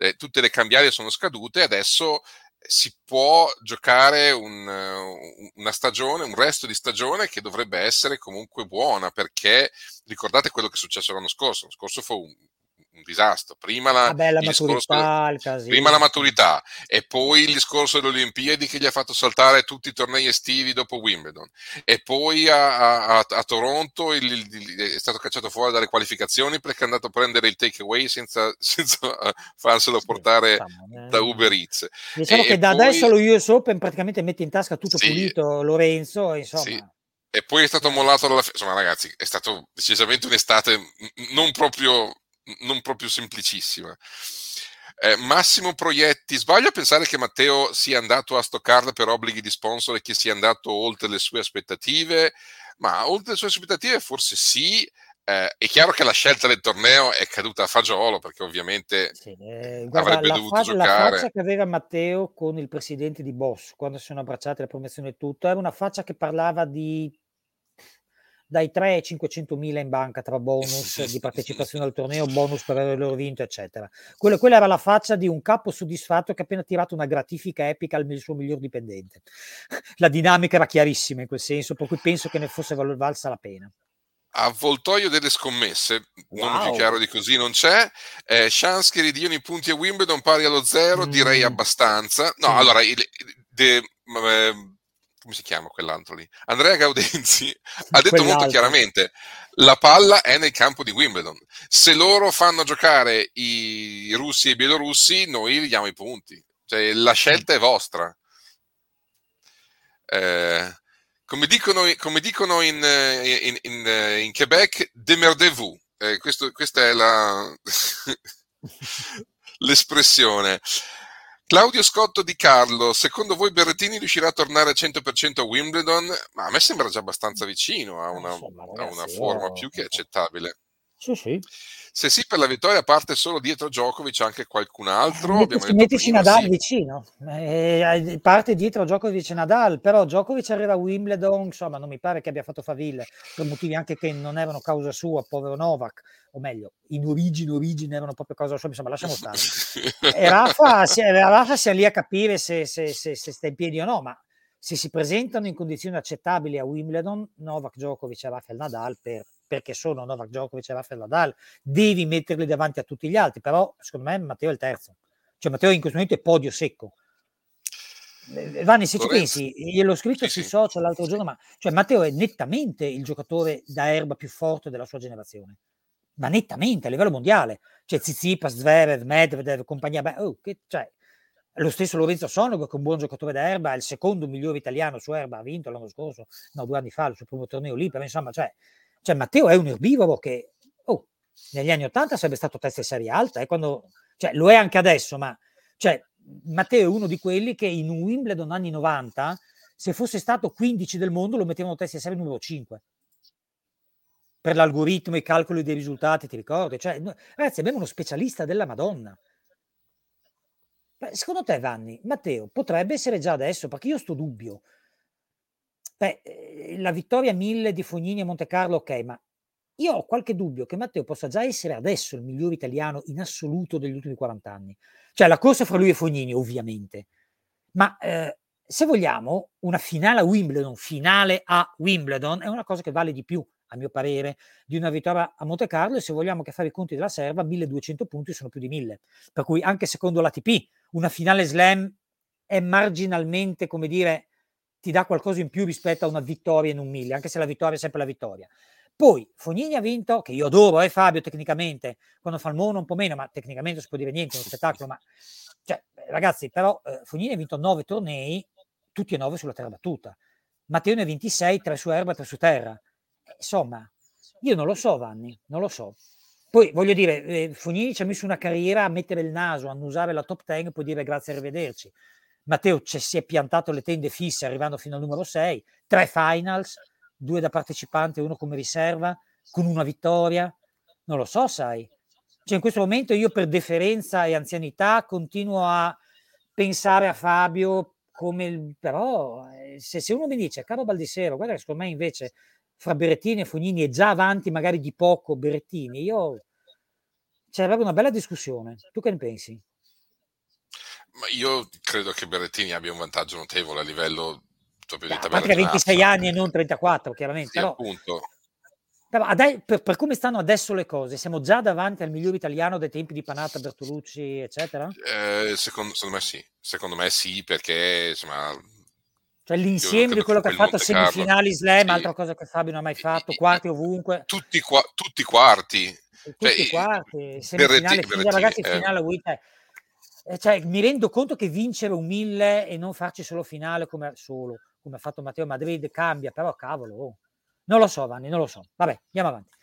eh, tutte le cambiali sono scadute, adesso si può giocare un, una stagione, un resto di stagione che dovrebbe essere comunque buona, perché ricordate quello che è successo l'anno scorso, l'anno scorso fu un, un disastro. Prima la, Vabbè, la maturità, discorso, prima la maturità e poi il discorso delle Olimpiadi che gli ha fatto saltare tutti i tornei estivi dopo Wimbledon e poi a, a, a Toronto il, il, è stato cacciato fuori dalle qualificazioni perché è andato a prendere il takeaway senza, (laughs) senza farselo portare sì, da Uber Eats. Diciamo e, che da poi... adesso lo US Open praticamente mette in tasca tutto sì, pulito Lorenzo, insomma. Sì. E poi è stato mollato dalla... Insomma, ragazzi, è stato decisamente un'estate non proprio non proprio semplicissima. Eh, Massimo Proietti, sbaglio a pensare che Matteo sia andato a Stoccarda per obblighi di sponsor e che sia andato oltre le sue aspettative, ma oltre le sue aspettative forse sì. Eh, è chiaro che la scelta del torneo è caduta a fagiolo perché ovviamente sì, eh, guarda, avrebbe dovuto fa- giocare. La faccia che aveva Matteo con il presidente di Boss quando si sono abbracciati la promozione e tutto era una faccia che parlava di dai 3 ai 500 mila in banca tra bonus (laughs) di partecipazione al torneo, bonus per averlo vinto, eccetera. Quello, quella era la faccia di un capo soddisfatto che ha appena tirato una gratifica epica al suo miglior dipendente. (laughs) La dinamica era chiarissima in quel senso, per cui penso che ne fosse valsa la pena. Avvoltoio delle scommesse, wow. non più chiaro di così non c'è. Eh, chance che ridiano i punti a Wimbledon pari allo zero, mm. direi abbastanza. No, sì. allora, il, de, eh, come si chiama quell'altro lì? Andrea Gaudenzi (laughs) ha detto molto chiaramente la palla è nel campo di Wimbledon. Se loro fanno giocare i russi e i bielorussi, noi gli diamo i punti. Cioè, la scelta è vostra. Eh, come dicono, come dicono in, in, in, in, Quebec, demerdez-vous. Eh, questa è la, (laughs) (laughs) l'espressione. Claudio Scotto di Carlo, secondo voi Berrettini riuscirà a tornare al 100% a Wimbledon? Ma a me sembra già abbastanza vicino a una, a una forma più che accettabile. Sì, sì. Se sì, per la vittoria parte solo dietro Djokovic anche qualcun altro. Mettici, mettici Nadal sì. vicino, eh, parte dietro Djokovic e Nadal, però Djokovic arriva a Wimbledon, insomma non mi pare che abbia fatto faville, per motivi anche che non erano causa sua, povero Novak, o meglio, in origine, origine erano proprio causa sua, insomma lasciamo (laughs) stare. e Rafa, Rafa siamo lì a capire se, se, se, se sta in piedi o no, ma se si presentano in condizioni accettabili a Wimbledon, Novak Djokovic e Rafael Nadal, per, perché sono Novak Djokovic e Rafael Nadal, devi metterli davanti a tutti gli altri, però secondo me Matteo è il terzo. Cioè Matteo in questo momento è podio secco. Eh, Vanni, se ci pensi, gliel'ho scritto sì, sui sì. social l'altro giorno, ma cioè, Matteo è nettamente il giocatore da erba più forte della sua generazione, ma nettamente a livello mondiale. Cioè Zizipas, Zverev, Medvedev, compagnia, beh, oh, che, cioè, lo stesso Lorenzo Sonego, che è un buon giocatore da erba, è il secondo migliore italiano su erba, ha vinto l'anno scorso, no, due anni fa, il suo primo torneo lì, però insomma, cioè, cioè Matteo è un erbivoro che oh, negli anni Ottanta sarebbe stato testa di serie alta, eh, quando, cioè, lo è anche adesso, ma cioè, Matteo è uno di quelli che in Wimbledon anni 90, se fosse stato 15 del mondo, lo mettevano testa di serie numero 5 per l'algoritmo e i calcoli dei risultati, ti ricordi? Cioè, ragazzi, abbiamo uno specialista della Madonna. Beh, secondo te, Vanni, Matteo, potrebbe essere già adesso, perché io sto dubbio. Beh, eh, la vittoria 1000 di Fognini a Monte Carlo, ok, ma io ho qualche dubbio che Matteo possa già essere adesso il migliore italiano in assoluto degli ultimi 40 anni. Cioè, la corsa fra lui e Fognini, ovviamente. Ma eh, se vogliamo, una finale a Wimbledon, finale a Wimbledon, è una cosa che vale di più, a mio parere, di una vittoria a Monte Carlo e se vogliamo che fare i conti della serva, 1200 punti sono più di 1000. Per cui anche secondo l'ATP una finale slam è marginalmente, come dire, ti dà qualcosa in più rispetto a una vittoria in un mille, anche se la vittoria è sempre la vittoria. Poi Fognini ha vinto, che io adoro, eh Fabio, tecnicamente, quando fa il mono un po' meno, ma tecnicamente non si può dire niente, è uno spettacolo, ma cioè, ragazzi, però eh, Fognini ha vinto nove tornei, tutti e nove sulla terra battuta. Matteo ne ha 26, tre su erba, tre su terra. Eh, insomma, io non lo so, Vanni, non lo so. Poi voglio dire, eh, Fognini ci ha messo una carriera a mettere il naso, a annusare la top 10 e poi dire grazie arrivederci. Matteo ci si è piantato le tende fisse arrivando fino al numero 6, tre finals, due da partecipante uno come riserva, con una vittoria. Non lo so, sai. Cioè in questo momento io per deferenza e anzianità continuo a pensare a Fabio come... Però eh, se, se uno mi dice, caro Baldissero, guarda che secondo me invece fra Berettini e Fognini è già avanti magari di poco Berettini, io c'è proprio una bella discussione. Tu che ne pensi? Ma io credo che Berettini abbia un vantaggio notevole a livello proprio di tabella. A parte che 26 anni e non 34, chiaramente. Sì, però, appunto. Per, per, come stanno adesso le cose, siamo già davanti al migliore italiano dei tempi di Panata, Bertolucci, eccetera? Eh, secondo, secondo, me sì, secondo me sì, perché insomma cioè l'insieme di quello che ha fatto semifinali slam, sì. altra cosa che Fabio non ha mai fatto, quarti ovunque. Tutti, qua, tutti quarti. Tutti cioè, quarti, semifinale, Berretti, ragazzi, eh. finale. Eh, cioè, mi rendo conto che vincere un mille e non farci solo finale come, solo, come ha fatto Matteo Madrid cambia, però cavolo, oh. non lo so Vanni, non lo so. Vabbè, andiamo avanti.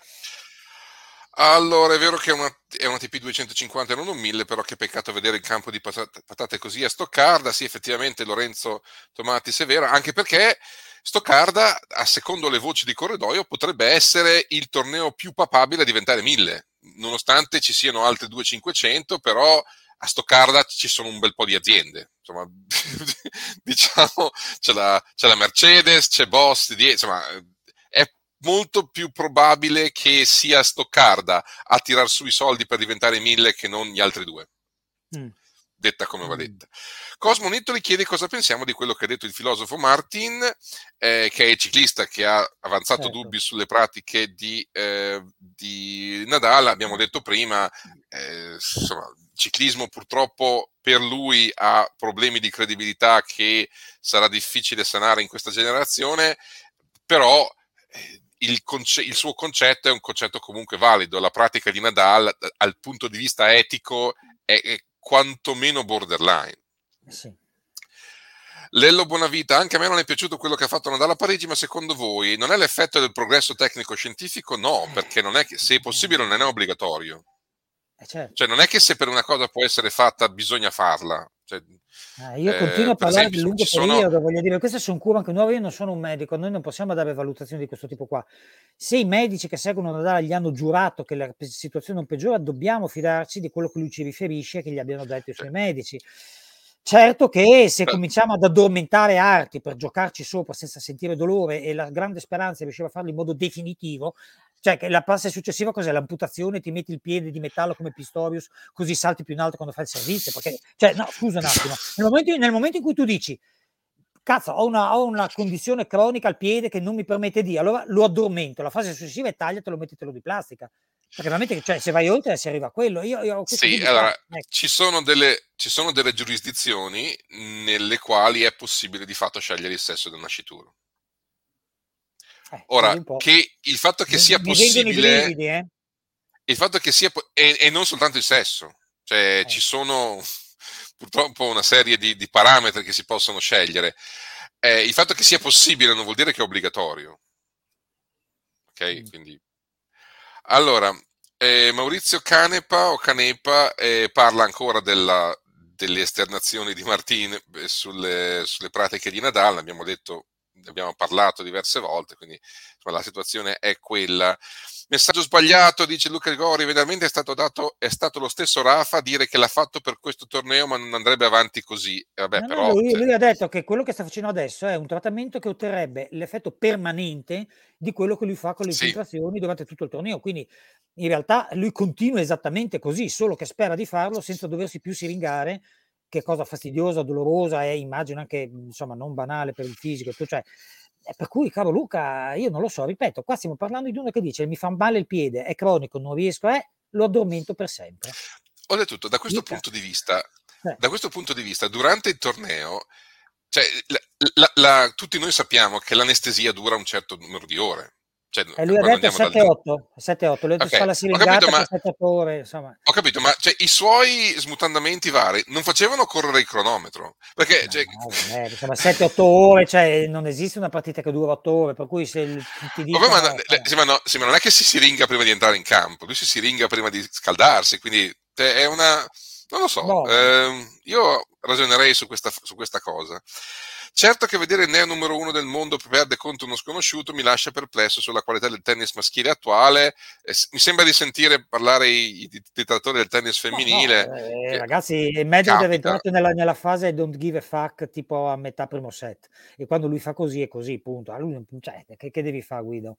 Allora, è vero che è una, è una TP 250 e non un 1000, però che peccato vedere il campo di patate, patate così a Stoccarda. Sì, effettivamente Lorenzo Tomati severa, anche perché Stoccarda, a secondo le voci di corridoio, potrebbe essere il torneo più papabile a diventare 1000, nonostante ci siano altre 2500, però a Stoccarda ci sono un bel po' di aziende. Insomma, (laughs) diciamo, c'è la, c'è la Mercedes, c'è Boss, insomma molto più probabile che sia Stoccarda a tirar su i soldi per diventare mille che non gli altri due. Mm. Detta come va mm. detta. Cosmo Nittoli chiede cosa pensiamo di quello che ha detto il filosofo Martin, eh, che è il ciclista che ha avanzato certo. dubbi sulle pratiche di, eh, di, Nadal. Abbiamo detto prima, eh, insomma, ciclismo purtroppo per lui ha problemi di credibilità che sarà difficile sanare in questa generazione, però eh, il, conce- il, suo concetto è un concetto comunque valido. La pratica di Nadal, dal punto di vista etico, è, è quantomeno borderline. Eh sì. Lello Buonavita, anche a me non è piaciuto quello che ha fatto Nadal a Parigi, ma secondo voi non è l'effetto del progresso tecnico-scientifico? No, perché non è che, se è possibile non è obbligatorio. Eh certo. Cioè non è che se per una cosa può essere fatta bisogna farla. Cioè, eh, io continuo a parlare di lungo periodo, sono... voglio dire, queste sono cure anche nuove, io non sono un medico, noi non possiamo dare valutazioni di questo tipo qua. Se i medici che seguono Nadal gli hanno giurato che la situazione non peggiora, dobbiamo fidarci di quello che lui ci riferisce, che gli abbiano detto i suoi medici. Certo che se cominciamo ad addormentare arti per giocarci sopra senza sentire dolore e la grande speranza è riuscire a farlo in modo definitivo, cioè che la fase successiva cos'è? L'amputazione, ti metti il piede di metallo come Pistorius, così salti più in alto quando fai il servizio. Perché, cioè, no, scusa un attimo. (laughs) Nel momento, nel momento in cui tu dici cazzo, ho una, ho una, condizione cronica al piede che non mi permette di, allora lo addormento, la fase successiva è tagliatelo, mettetelo di plastica. Perché veramente cioè, se vai oltre si arriva a quello. Io, io sì, allora, ecco. ci, sono delle, ci sono delle giurisdizioni nelle quali è possibile di fatto scegliere il sesso del nascituro. Eh, Ora, che il fatto che sia possibile... Brividi, eh? Il fatto che sia... E, e, non soltanto il sesso. Cioè, eh. ci sono purtroppo una serie di, di parametri che si possono scegliere. Eh, il fatto che sia possibile non vuol dire che è obbligatorio. Ok? Mm. Quindi... Allora, eh, Maurizio Canepa Canepa eh, parla ancora della, delle esternazioni di Martin eh, sulle, sulle, pratiche di Nadal, abbiamo detto, abbiamo parlato diverse volte, quindi insomma, la situazione è quella. Messaggio sbagliato, dice Luca Rigori, veramente è stato, dato, è stato lo stesso Rafa a dire che l'ha fatto per questo torneo ma non andrebbe avanti così. Eh, vabbè, no, però, lui, cioè... lui, ha detto che quello che sta facendo adesso è un trattamento che otterrebbe l'effetto permanente di quello che lui fa con le infiltrazioni sì. durante tutto il torneo, quindi in realtà lui continua esattamente così, solo che spera di farlo senza doversi più siringare che cosa fastidiosa, dolorosa e immagino anche insomma non banale per il fisico, cioè per cui, caro Luca, io non lo so, ripeto, qua stiamo parlando di uno che dice mi fa male il piede, è cronico, non riesco, eh, lo addormento per sempre. Oltretutto, da questo Dica. punto di vista, eh. da questo punto di vista, durante il torneo, cioè, la, la, la, tutti noi sappiamo che l'anestesia dura un certo numero di ore. Cioè, e lui ha detto 7-8, 7-8, lui ha detto okay. la siringata ma, 7 ore, insomma. Ho capito, ma cioè, i suoi smutandamenti vari non facevano correre il cronometro? Perché, no, cioè... no, eh, (laughs) insomma, 7-8 ore, cioè, non esiste una partita che dura 8 ore, per cui se ti dicono... Ma, no, sì, ma, no, sì, ma non è che si siringa prima di entrare in campo, lui si siringa prima di scaldarsi, quindi cioè, è una... Non lo so, no. eh, io ragionerei su questa, su questa cosa. Certo che vedere il neo numero uno del mondo perde contro uno sconosciuto mi lascia perplesso sulla qualità del tennis maschile attuale. Eh, mi sembra di sentire parlare i, i detrattori del tennis femminile. No, no, eh, ragazzi, Medvedev è entrato nella, nella, fase don't give a fuck tipo a metà primo set e quando lui fa così è così, punto. A lui, cioè, che, che devi fare Guido?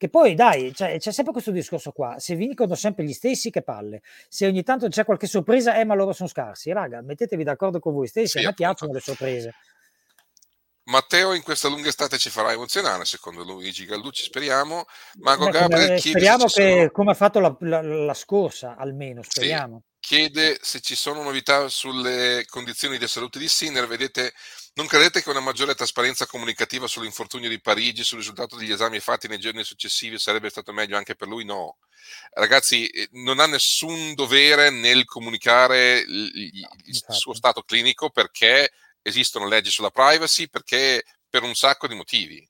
Che poi dai, cioè, c'è sempre questo discorso qua, se vincono sempre gli stessi che palle, se ogni tanto c'è qualche sorpresa, eh ma loro sono scarsi, raga, mettetevi d'accordo con voi stessi, sì, a me piacciono le sorprese. Matteo in questa lunga estate ci farà emozionare, secondo Luigi Galducci, speriamo. Mago Beh, Gabriel speriamo che, sono... come ha fatto la, la, la, scorsa, almeno, speriamo. Sì, chiede se ci sono novità sulle condizioni di salute di Sinner. Vedete, non credete che una maggiore trasparenza comunicativa sull'infortunio di Parigi, sul risultato degli esami fatti nei giorni successivi sarebbe stato meglio anche per lui? No. Ragazzi, eh, non ha nessun dovere nel comunicare il, il suo stato clinico perché esistono leggi sulla privacy perché per un sacco di motivi.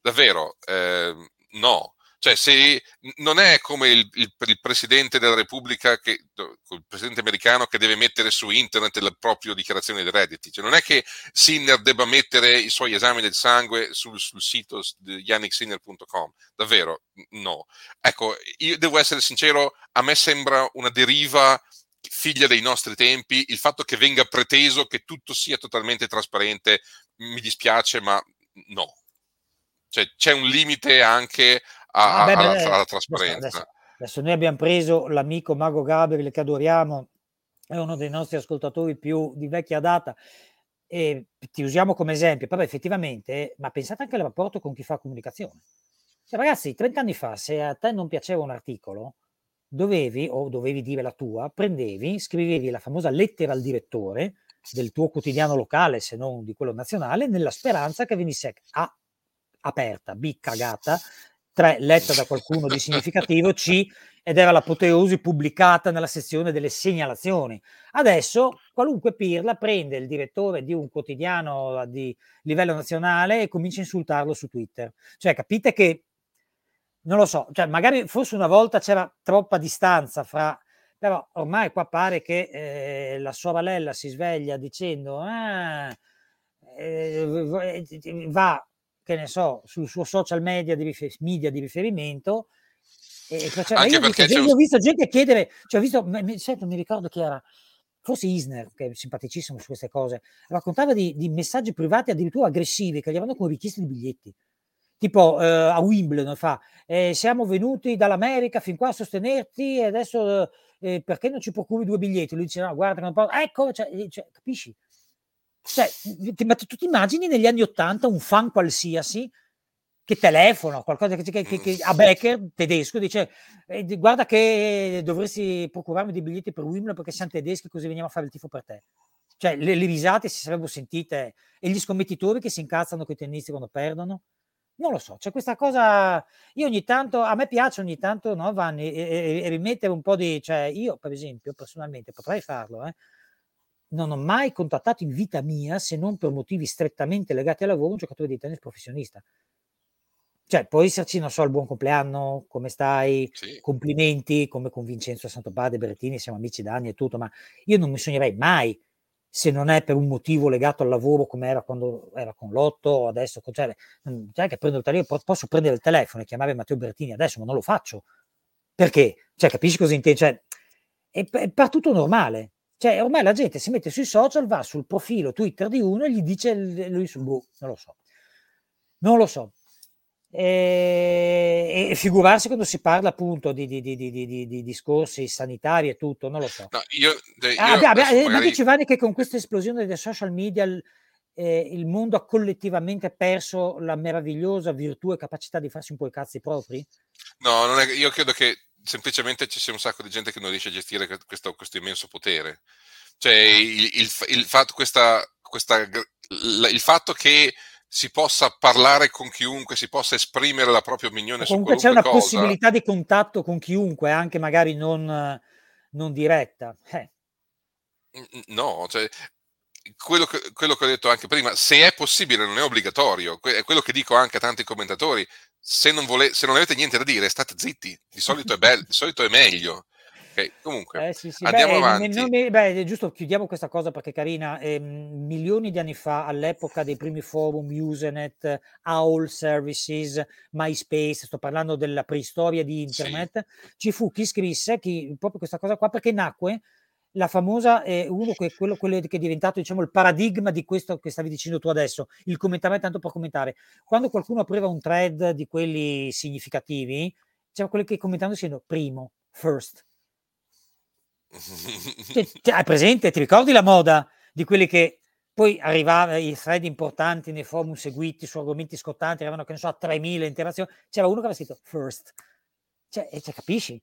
Davvero, eh, no. Cioè, se non è come il, il, il, presidente della Repubblica, che, il presidente americano che deve mettere su internet la propria dichiarazione dei redditi. Cioè, non è che Sinner debba mettere i suoi esami del sangue sul, sul sito yannicksinner.com. Davvero, no. Ecco, io devo essere sincero, a me sembra una deriva figlia dei nostri tempi, il fatto che venga preteso che tutto sia totalmente trasparente mi dispiace, ma no. Cioè, c'è un limite anche a, ah, beh, alla, beh, alla, trasparenza. Adesso, adesso, noi abbiamo preso l'amico Mago Gabriel che adoriamo, è uno dei nostri ascoltatori più di vecchia data e ti usiamo come esempio, però effettivamente, ma pensate anche al rapporto con chi fa comunicazione. Cioè, ragazzi, 30 anni fa, se a te non piaceva un articolo, dovevi, o dovevi dire la tua, prendevi, scrivevi la famosa lettera al direttore del tuo quotidiano locale, se non di quello nazionale, nella speranza che venisse A aperta, B cagata, 3 letta da qualcuno di significativo, C ed era l'apoteosi pubblicata nella sezione delle segnalazioni. Adesso qualunque pirla prende il direttore di un quotidiano di livello nazionale e comincia a insultarlo su Twitter. Cioè capite che non lo so, cioè magari forse una volta c'era troppa distanza fra, però ormai qua pare che eh, la sorella si sveglia dicendo ah, eh, va, che ne so, sul suo social media di, rifer- media di riferimento e cioè, io, ho visto, gente, ho visto gente chiedere, cioè ho visto, mi, sento, mi ricordo che era forse Isner, che è simpaticissimo su queste cose, raccontava di, di messaggi privati addirittura aggressivi che gli avevano con richieste di biglietti tipo eh, a Wimbledon fa, eh, siamo venuti dall'America fin qua a sostenerti e adesso eh, perché non ci procuri due biglietti? Lui dice no, guarda, non posso. ecco, cioè, cioè, capisci? Cioè, ti, ma tu ti immagini negli anni Ottanta un fan qualsiasi che telefona, qualcosa che, che, che, che a Becker, tedesco, dice eh, guarda che dovresti procurarmi dei biglietti per Wimbledon perché siamo tedeschi così veniamo a fare il tifo per te. Cioè, le, le risate si sarebbero sentite e gli scommettitori che si incazzano con i tennisti quando perdono. Non lo so, c'è questa cosa, io ogni tanto, a me piace ogni tanto, no, Vanni, e, e, e rimettere un po' di, cioè io per esempio personalmente potrei farlo, eh, non ho mai contattato in vita mia, se non per motivi strettamente legati al lavoro, un giocatore di tennis professionista. Cioè, può esserci, non so, il buon compleanno, come stai, Sì. complimenti, come con Vincenzo Santopade, Berrettini, siamo amici da anni e tutto, ma io non mi sognerei mai, se non è per un motivo legato al lavoro come era quando era con Lotto o adesso, cioè, cioè che prendo il telefono, posso prendere il telefono e chiamare Matteo Berrettini adesso, ma non lo faccio. Perché? Cioè, capisci cosa intendo? Cioè, è, è per tutto normale. Cioè, ormai la gente si mette sui social, va sul profilo Twitter di uno e gli dice lui su boh, non lo so. Non lo so. E, e figurarsi quando si parla appunto di, di- di- di- di- di- di discorsi sanitari e tutto, non lo so. No, io, eh, io Ah, abbia- adesso eh, ma magari- dici Vanni che con questa esplosione dei social media il, eh, il mondo ha collettivamente perso la meravigliosa virtù e capacità di farsi un po' i cazzi propri? No, non è- io credo che semplicemente ci sia un sacco di gente che non riesce a gestire que- questo, questo immenso potere. Cioè, il, il fa- il fatto, questa, questa il fatto che si possa parlare con chiunque, si possa esprimere la propria opinione su Comunque c'è una cosa. possibilità di contatto con chiunque, anche magari non, non diretta. Eh, No, cioè, quello, che, quello che ho detto anche prima, se è possibile, non è obbligatorio. È quello che dico anche a tanti commentatori. Se non, vole- se non avete niente da dire, state zitti. Di solito è, bello, di solito è meglio. Ok, Comunque, Eh sì, sì, andiamo beh, avanti. non mi- beh, è giusto, chiudiamo questa cosa perché carina, ehm, milioni di anni fa, all'epoca dei primi forum, Usenet, AOL Services, MySpace, sto parlando della preistoria di internet, ci fu chi scrisse chi, proprio questa cosa qua perché nacque la famosa, eh, uno che, quello, quello che è diventato diciamo il paradigma di questo che stavi dicendo tu adesso, il commentare tanto per commentare. Quando qualcuno apriva un thread di quelli significativi, c'erano quelli che commentavano dicendo primo, first. Hai presente? Ti ricordi la moda di quelli che poi arrivava i thread importanti nei forum seguiti su argomenti scottanti, arrivavano che ne so a 3000 interazioni, c'era uno che aveva scritto first. Cioè, e cioè, capisci?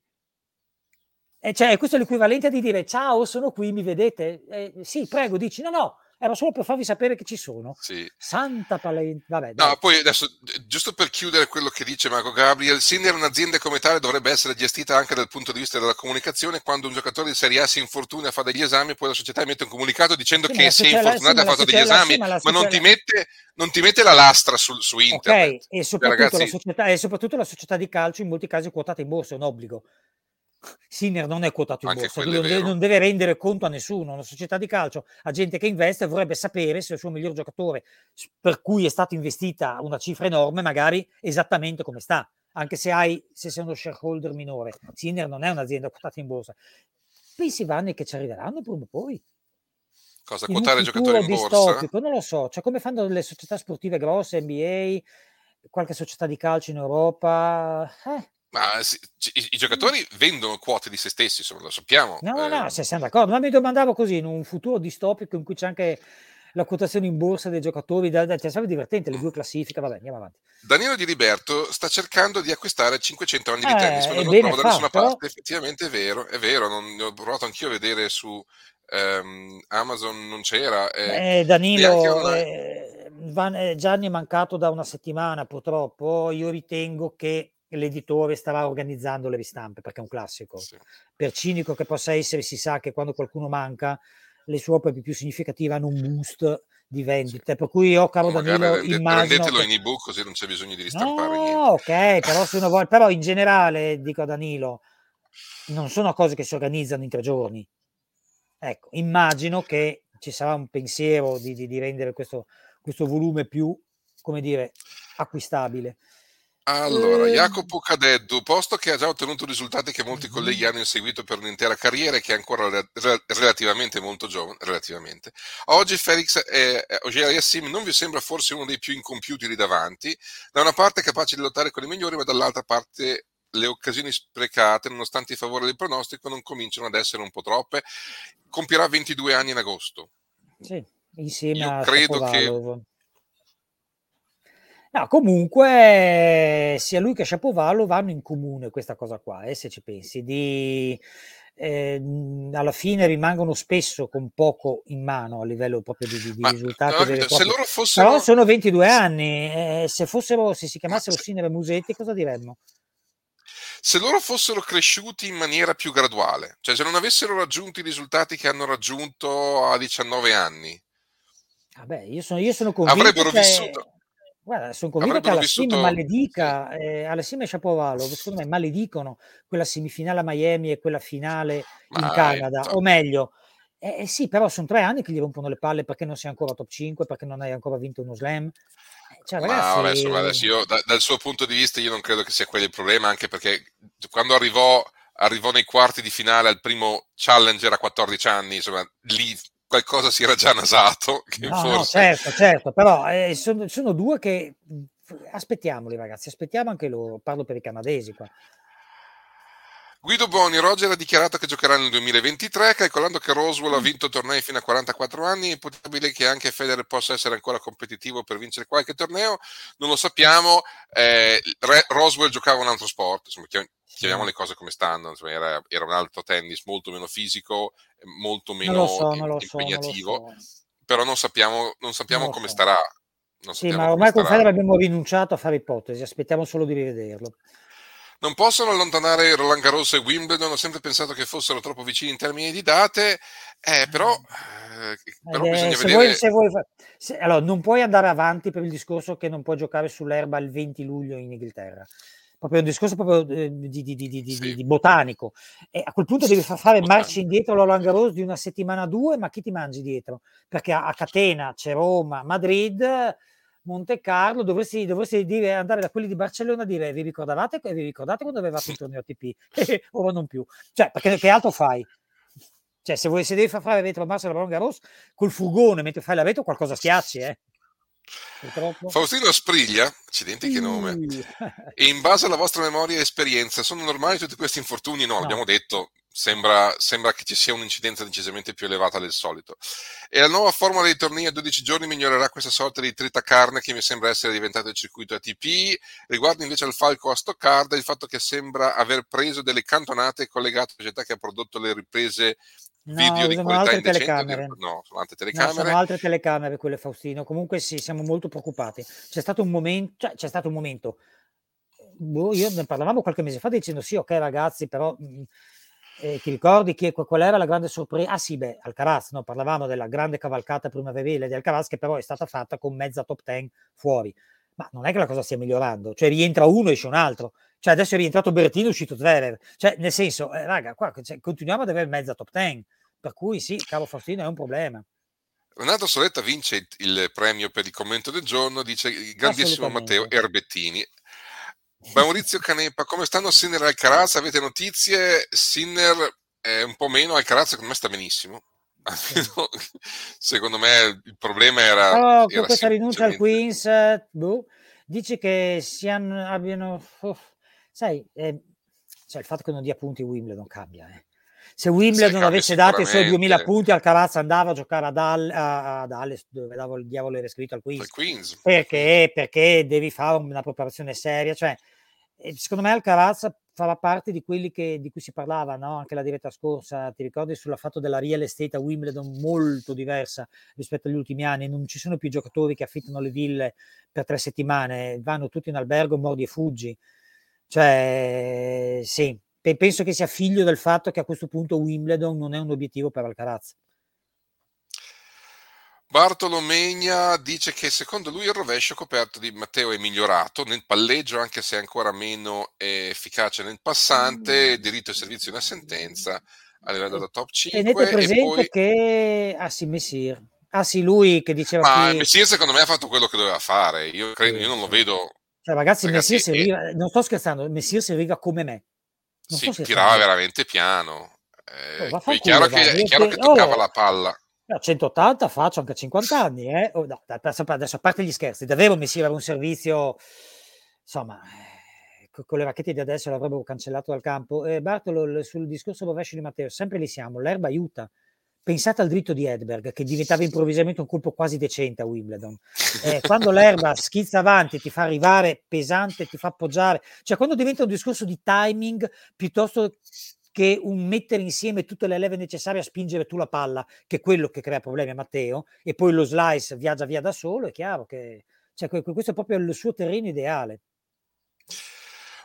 E cioè, questo è l'equivalente di dire ciao, sono qui, mi vedete? Eh, sì, prego, dici no, no, era solo per farvi sapere che ci sono. Sì. Santa palente. Vabbè, dai. No, poi adesso, gi- giusto per chiudere quello che dice Marco Gabriel, Sinner un'azienda come tale dovrebbe essere gestita anche dal punto di vista della comunicazione. Quando un giocatore di Serie A si infortuna a fare degli esami, poi la società emette un comunicato dicendo Sì, che si è infortunato e ha fatto degli esami, la ma non ti, mette, non ti mette la lastra su, su internet. Ok, e soprattutto, ragazzi- la società, e soprattutto la società di calcio in molti casi è quotata in borsa, è un obbligo. Sinner non è quotato in borsa, non deve, non deve rendere conto a nessuno. Una società di calcio ha gente che investe vorrebbe sapere se il suo miglior giocatore, per cui è stata investita una cifra enorme, magari esattamente come sta, anche se, hai, se sei uno shareholder minore. Sinner non è un'azienda quotata in borsa. Pensi, Vanni, che ci arriveranno prima o poi? Cosa, in quotare giocatori in borsa? non lo so, cioè come fanno le società sportive grosse, NBA, qualche società di calcio in Europa. eh, Ma sì, ci- i, i giocatori vendono quote di se stessi, insomma, lo sappiamo. No, no, Eh, no, se siamo d'accordo, ma mi domandavo così, in un futuro distopico in cui c'è anche la quotazione in borsa dei giocatori, da, da, cioè, sarebbe divertente, le due classifiche, vabbè, andiamo avanti. Danilo Di Liberto sta cercando di acquistare 500 anni di Eh, tennis, ma non lo bene trovo da nessuna parte. Effettivamente è vero, è vero, non, ho provato anch'io a vedere su ehm, Amazon, non c'era. eh, Eh, Danilo, online. eh, eh, Gianni è mancato da una settimana purtroppo, io ritengo che l'editore starà organizzando le ristampe perché è un classico. sì. Per cinico che possa essere, si sa che quando qualcuno manca, le sue opere più significative hanno un boost di vendite. Per cui io, caro Magari Danilo, rende- immagino rendetelo che... in ebook così non c'è bisogno di ristampare. No, ok, però, se uno vuole- però in generale, dico a Danilo, non sono cose che si organizzano in tre giorni. Ecco, immagino che ci sarà un pensiero di, di- di rendere questo, questo volume più, come dire, acquistabile. Allora, Ehm, Jacopo Cadeddu, posto che ha già ottenuto risultati che molti colleghi hanno inseguito per un'intera carriera e che è ancora re- re- relativamente molto giovane, relativamente, oggi Felix eh, Auger-Aliassime non vi sembra forse uno dei più incompiuti lì davanti? Da una parte capace di lottare con i migliori, ma dall'altra parte le occasioni sprecate, nonostante i favori del pronostico, non cominciano ad essere un po' troppe. Compierà 22 anni in agosto. Sì, insieme Io a credo che Shapovalov. No, comunque sia lui che Shapovalov hanno in comune questa cosa qua, eh, se ci pensi, di ehm, alla fine rimangono spesso con poco in mano a livello proprio di, di- Ma risultati no, se propri. loro Però fossero... sono 22 anni, eh, se fossero, se si Ma chiamassero se, Sinner e Musetti, cosa diremmo? se loro fossero cresciuti in maniera più graduale, cioè se non avessero raggiunto i risultati che hanno raggiunto a 19 anni, Vabbè, io sono, io sono convinto avrebbero che, vissuto, guarda, sono convinto che alla vissuto... Sì, maledica, eh, alla Sim e Shapovalov, secondo me maledicono quella semifinale a Miami e quella finale in ma Canada, insomma, o meglio, eh, eh sì, però sono tre anni che gli rompono le palle perché non sei ancora top 5, perché non hai ancora vinto uno slam. Eh, Cioè, Ma vabbè, insomma, adesso ragazzi, io da- dal suo punto di vista io non credo che sia quello il problema, anche perché quando arrivò, arrivò nei quarti di finale al primo challenger a 14 anni, insomma, lì qualcosa si era già nasato, che no, no, forse... certo, certo, però eh, sono, sono due che aspettiamoli, ragazzi, aspettiamo anche loro. Parlo per i canadesi qua. Guido Boni, Roger ha dichiarato che giocherà nel 2023, calcolando che Roswell ha vinto tornei fino a 44 anni, è ipotizzabile che anche Federer possa essere ancora competitivo per vincere qualche torneo, non lo sappiamo, eh, Roswell giocava un altro sport, insomma, chiamiamo le cose come stanno, insomma, era, era un altro tennis molto meno fisico, eh, molto Non meno so, non lo so, non impegnativo, so, però non sappiamo, non non sappiamo lo come starà, non Sì, ma ormai con. Federer abbiamo rinunciato a fare ipotesi, aspettiamo solo di rivederlo. Non possono allontanare Roland Garros e Wimbledon, ho sempre pensato che fossero troppo vicini in termini di date, eh, però, eh, però è- bisogna se vedere... vuoi, se vuoi fa- se- allora, non puoi andare avanti per il discorso che non puoi giocare sull'erba il 20 luglio in Inghilterra. Proprio un discorso proprio eh, di, di- di- di- di- di- Sì, di botanico. E a quel punto devi far fare botanico. indietro a Roland Garros di una settimana o due, ma chi ti mangi dietro? Perché a, a catena c'è Roma, Madrid, Monte Carlo, dovresti, dovresti dire, andare da quelli di Barcellona e dire vi ricordavate, vi ricordate quando avevate il torneo ATP? (laughs) Ora non più. Cioè, perché che altro fai? Cioè, se, vuoi, se devi far fare retro Marcel Roland Garros col furgone mentre fai la retro, qualcosa schiacci, eh? Purtroppo. Faustino Spriglia, accidenti che nome, e in base alla vostra memoria e esperienza, sono normali tutti questi infortuni? No, no, l'abbiamo detto, sembra, sembra che ci sia un'incidenza decisamente più elevata del solito. E la nuova formula dei tornei a 12 giorni migliorerà questa sorta di tritacarne che mi sembra essere diventato il circuito ATP. Riguardo invece al falco a Stoccarda, il fatto che sembra aver preso delle cantonate collegate alla società che ha prodotto le riprese no, video di usano qualità altre indecente. di- telecamere. No, sono altre No, sono telecamere. altre telecamere quelle Faustino. Comunque sì, siamo molto preoccupati. C'è stato un momento, cioè, c'è stato un momento. boh, io ne parlavamo qualche mese fa dicendo sì, ok ragazzi, però mh, eh, ti ricordi che, qual era la grande sorpresa? Ah sì, beh, Alcaraz, no? parlavamo della grande cavalcata primaverile di Alcaraz che però è stata fatta con mezza top 10 fuori. Ma non è che la cosa stia migliorando, cioè rientra uno, esce un altro. Cioè adesso è rientrato Bertino, è uscito Zverev. Cioè nel senso, eh, raga, qua cioè, continuiamo ad avere mezza top 10. Per cui sì, caro Faustino, è un problema. Renato Soletta vince il, premio per il commento del giorno, dice il grandissimo Matteo. Erbettini. Maurizio Canepa, come stanno Sinner e Alcaraz? Avete notizie? Sinner è un po' meno, Alcaraz secondo me sta benissimo. (laughs) Almeno, secondo me il problema era, Però con era questa rinuncia al. Queens, boh, dici che siano, abbiano, uff, sai, eh, cioè il fatto che non dia punti Wimbledon cambia. Eh. Se Wimbledon avesse dato i suoi 2000 sicuramente punti, Alcaraz andava a giocare ad, Al, a, ad Alles, dove davo il diavolo era scritto al al Queens. Queens. al. Perché? Perché devi fare una preparazione seria. Cioè, eh, secondo me Alcaraz farà parte di quelli che, di cui si parlava no? anche la diretta scorsa. Ti ricordi sulla fatto della real estate a Wimbledon molto diversa rispetto agli ultimi anni? Non ci sono più giocatori che affittano le ville per tre settimane, vanno tutti in albergo, mordi e fuggi. Cioè, sì, penso che sia figlio del fatto che a questo punto Wimbledon non è un obiettivo per Alcaraz. Bartolomegna dice che secondo lui il rovescio coperto di Matteo è migliorato nel palleggio, anche se è ancora meno efficace nel passante, diritto e servizio una sentenza a livello da top Tenete 5 e presente poi... che ah sì, Messir. Ah sì, lui che diceva Ma che Messier secondo me ha fatto quello che doveva fare, io, credo, io non lo vedo, Cioè, ragazzi, ragazzi, Messir si eh, arriva, non sto scherzando, Messir si arriva come me. Non sto si tirava scherzando. veramente piano. Oh, Eh, poi è chiaro che, è chiaro che toccava oh, la palla. a 180 faccio anche 50 anni, eh. Oh, no, adesso, a parte gli scherzi, davvero Messir aveva un servizio, insomma, eh, co- con le racchette di adesso l'avrebbero cancellato dal campo. Eh, Bartolo, sul discorso rovescio di Matteo, sempre lì siamo, l'erba aiuta, Pensate al dritto di Edberg, che diventava improvvisamente un colpo quasi decente a Wimbledon. (laughs) Eh, quando l'erba schizza avanti, ti fa arrivare pesante, ti fa appoggiare, cioè quando diventa un discorso di timing piuttosto che un mettere insieme tutte le leve necessarie a spingere tu la palla, che è quello che crea problemi a Matteo, e poi lo slice viaggia via da solo, è chiaro che cioè, questo è proprio il suo terreno ideale.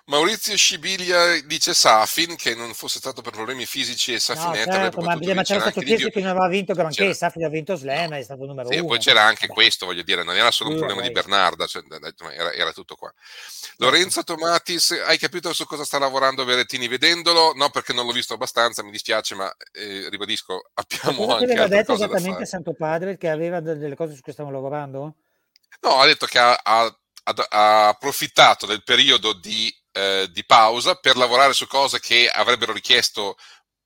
Maurizio Scibilia dice Safin che non fosse stato per problemi fisici e Safinetta no, certo, ma, ma c'era stato Chiesto che non aveva vinto granché Safin ha vinto Slam no. è stato numero sì, uno e poi c'era anche questo voglio dire non era solo un problema di Bernarda cioè, era, era, tutto qua. Lorenzo Tomatis hai capito su cosa sta lavorando Verettini vedendolo? no perché non l'ho visto abbastanza mi dispiace ma eh, ribadisco (laughs) abbiamo ma anche aveva detto esattamente Santo Padre che aveva delle cose su cui stavano lavorando? no ha detto che ha, ha ha approfittato del periodo di eh, di pausa per lavorare su cose che avrebbero richiesto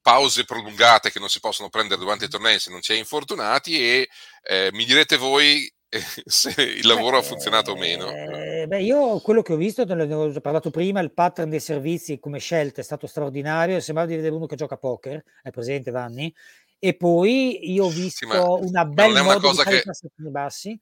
pause prolungate che non si possono prendere durante i tornei se non si è infortunati e eh, mi direte voi eh, (laughs) se il lavoro beh, ha funzionato o meno. Eh, beh, io quello che ho visto, ne ho parlato prima, il pattern dei servizi come scelta è stato straordinario, sembrava di vedere uno che gioca a poker, è presente Vanni? E poi io ho visto sì, una bella modo cosa di che... bassi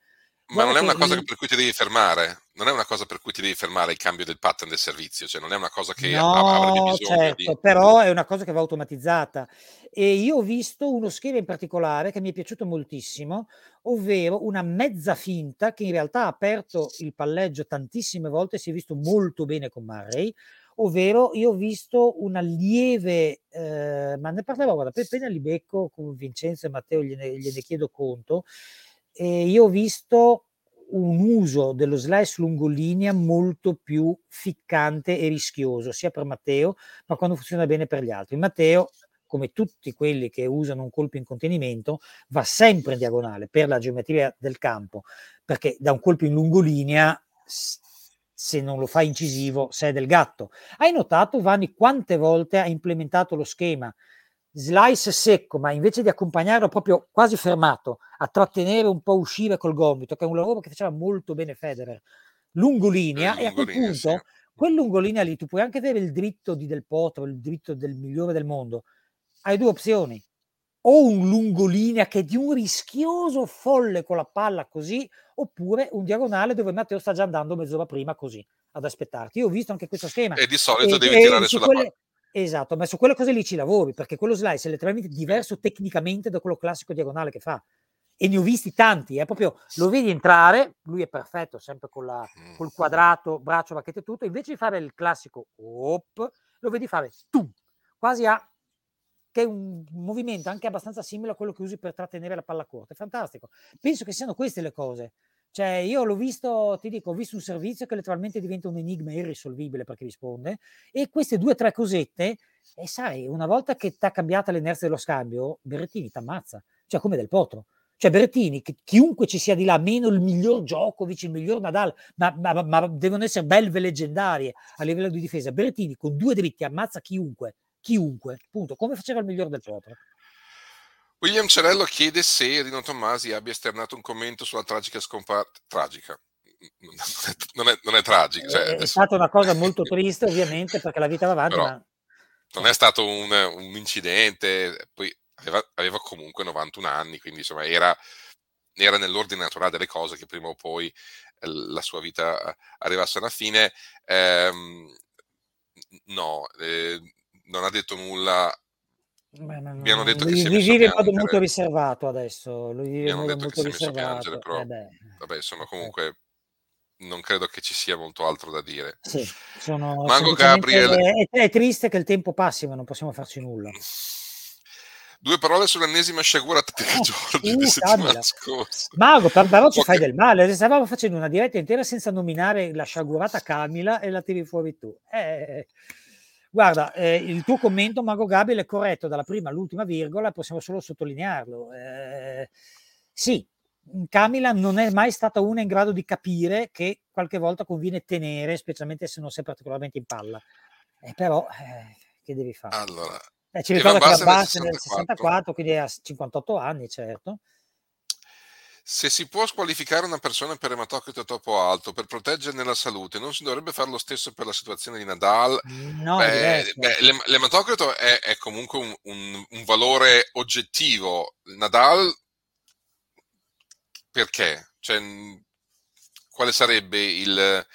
ma non è una cosa per cui ti devi fermare, non è una cosa per cui ti devi fermare il cambio del pattern del servizio, cioè non è una cosa che no, avrebbe bisogno certo, di... però è una cosa che va automatizzata. E io ho visto uno schema in particolare che mi è piaciuto moltissimo, ovvero una mezza finta che in realtà ha aperto il palleggio tantissime volte, si è visto molto bene con Murray, ovvero io ho visto una lieve, eh, ma ne parlavo guarda, appena li becco con Vincenzo e Matteo gliene, gliene chiedo conto, e io ho visto un uso dello slice lungolinea molto più ficcante e rischioso, sia per Matteo, ma quando funziona bene per gli altri. Matteo, come tutti quelli che usano un colpo in contenimento, va sempre in diagonale per la geometria del campo, perché da un colpo in lungolinea se non lo fa incisivo, sei del gatto. Hai notato, Vanni, quante volte ha implementato lo schema slice secco, ma invece di accompagnarlo proprio quasi fermato, a trattenere un po' uscire col gomito, che è un lavoro che faceva molto bene Federer, lungolinea, e a quel punto, sì. quel lungolinea lì, tu puoi anche avere il dritto di Del Potro, il dritto del migliore del mondo, hai due opzioni, o un lungolinea che è di un rischioso folle con la palla così, oppure un diagonale dove Matteo sta già andando mezz'ora prima così, ad aspettarti. Io ho visto anche questo schema. E di solito e, devi e tirare sulla quelle, palla Esatto, ma su quelle cose lì ci lavori, perché quello slice è letteralmente diverso tecnicamente da quello classico diagonale che fa. E ne ho visti tanti, eh, proprio lo vedi entrare, lui è perfetto, sempre con la, col quadrato, braccio, bacchetta e tutto, invece di fare il classico op, lo vedi fare tum, quasi a che è un movimento anche abbastanza simile a quello che usi per trattenere la palla corta. È fantastico. Penso che siano queste le cose. Cioè, io l'ho visto, ti dico, ho visto un servizio che letteralmente diventa un enigma irrisolvibile per chi risponde, e queste due o tre cosette, e sai, una volta che ti ha cambiata l'inerzia dello scambio, Berrettini ti ammazza, cioè come del potro. Cioè Berrettini, chiunque ci sia di là, meno il miglior Djokovic, il miglior Nadal, ma, ma, ma devono essere belve leggendarie a livello di difesa. Berrettini con due dritti ammazza chiunque, chiunque, punto, come faceva il miglior del potro. William Cerello chiede se Rino Tommasi abbia esternato un commento sulla tragica scomparsa. Tragica. Non è, non è, non è tragica. Cioè, è, è stata una cosa molto triste, ovviamente, perché la vita va avanti. Però, ma... Non è stato un, un incidente, poi aveva, aveva, comunque 91 anni, quindi insomma era, era, nell'ordine naturale delle cose che prima o poi eh, la sua vita arrivasse alla fine. Eh, no, eh, non ha detto nulla Beh, no, mi hanno detto lui, che lui vive in modo molto riservato adesso. Lui vive mi hanno detto che si è messo a piangere, però eh vabbè, insomma, comunque non credo che ci sia molto altro da dire. Sì, sono Mango Gabriel. È, è, triste che il tempo passi, ma non possiamo farci nulla. Due parole sull'ennesima sciagura tattica oh, Giorgio di settimana scorsa. Mago, per però ci okay. fai del male. Stavamo facendo una diretta intera senza nominare la sciagurata Camila e la tiri fuori tu. Eh, Guarda, eh, il tuo commento, Mago Gabriel, è corretto dalla prima all'ultima virgola, possiamo solo sottolinearlo. Eh, sì, Camila non è mai stata una in grado di capire che qualche volta conviene tenere, specialmente se non sei particolarmente in palla. Eh, però, eh, che devi fare? Allora, eh, ci ricorda che la base nel 64, quindi ha 58 anni, certo. Se si può squalificare una persona per ematocrito troppo alto per proteggerne la salute, non si dovrebbe fare lo stesso per la situazione di Nadal? No, beh, beh, l'ematocrito è, è comunque un, un, un, valore oggettivo. Nadal, perché? Cioè, quale sarebbe il,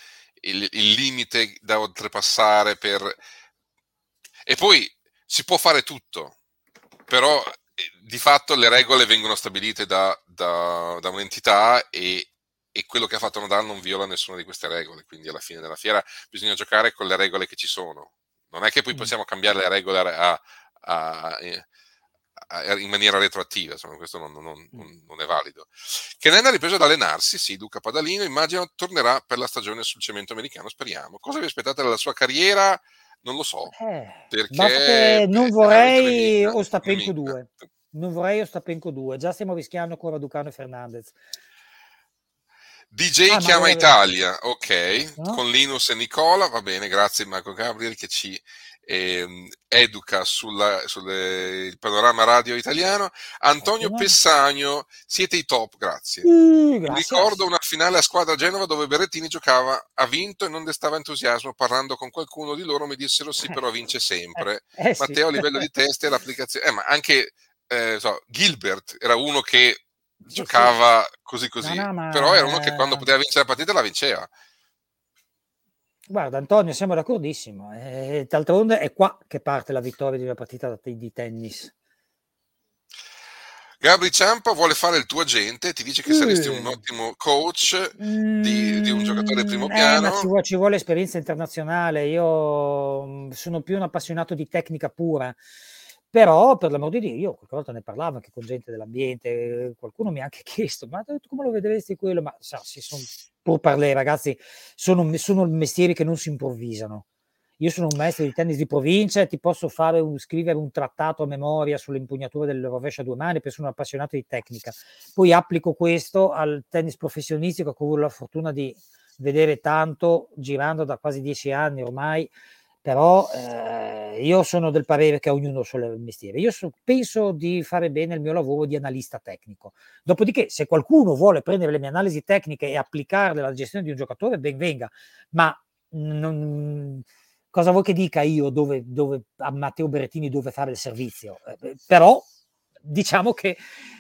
il, il limite da oltrepassare per... E poi si può fare tutto, però di fatto le regole vengono stabilite da, da, da un'entità e, e, quello che ha fatto Nadal non viola nessuna di queste regole, quindi alla fine della fiera bisogna giocare con le regole che ci sono. Non è che poi mm. possiamo cambiare le regole a, a, a, in maniera retroattiva, insomma, questo non, non, mm. non, non, è valido. Ken ha ripreso ad allenarsi, sì, Luca Padalino, immagino tornerà per la stagione sul cemento americano, speriamo. Cosa vi aspettate dalla sua carriera? Non lo so. Eh, perché non vorrei Ostapenko 2. Non vorrei Ostapenko 2. Già stiamo rischiando con Raducano e Fernandez. DJ ah, chiama Italia, ok, no? con Linus e Nicola, va bene, grazie Marco Gabriel che ci eh, educa sul panorama radio italiano. Antonio. Pessagno, siete i top, grazie. Uh, grazie. Ricordo una finale a squadra a Genova dove Berrettini giocava, ha vinto e non destava entusiasmo. Parlando con qualcuno di loro mi dissero sì, però vince sempre. Eh, eh, Matteo a livello di (laughs) testa e l'applicazione, eh, ma anche eh, so, Gilbert era uno che giocava così così, no, no, ma... però era uno che quando poteva vincere la partita la vinceva. Guarda, Antonio, siamo d'accordissimo. E, d'altronde è qua che parte la vittoria di una partita di tennis. Gabri Ciampa vuole fare il tuo agente, ti dice che saresti un ottimo coach di, di un giocatore di primo mm, piano. Eh, ci, vuole, ci vuole esperienza internazionale. Io mm, sono più un appassionato di tecnica pura. Però, per l'amor di Dio, io qualche volta ne parlavo anche con gente dell'ambiente, qualcuno mi ha anche (laughs) chiesto, ma come lo vedresti quello? Ma sa, si sono pur parlé, ragazzi, sono, sono mestieri che non si improvvisano. Io sono un maestro di tennis di provincia e ti posso fare un, scrivere un trattato a memoria sulle impugnature del rovescio a due mani perché sono appassionato di tecnica. Poi applico questo al tennis professionistico che ho avuto la fortuna di vedere tanto girando da quasi dieci anni ormai però eh, io sono del parere che ognuno ha il mestiere. Io so, penso di fare bene il mio lavoro di analista tecnico. Dopodiché, se qualcuno vuole prendere le mie analisi tecniche e applicarle alla gestione di un giocatore, ben venga. Ma non, cosa vuoi che dica io dove, dove, a Matteo Berettini dove fare il servizio? Eh, però diciamo che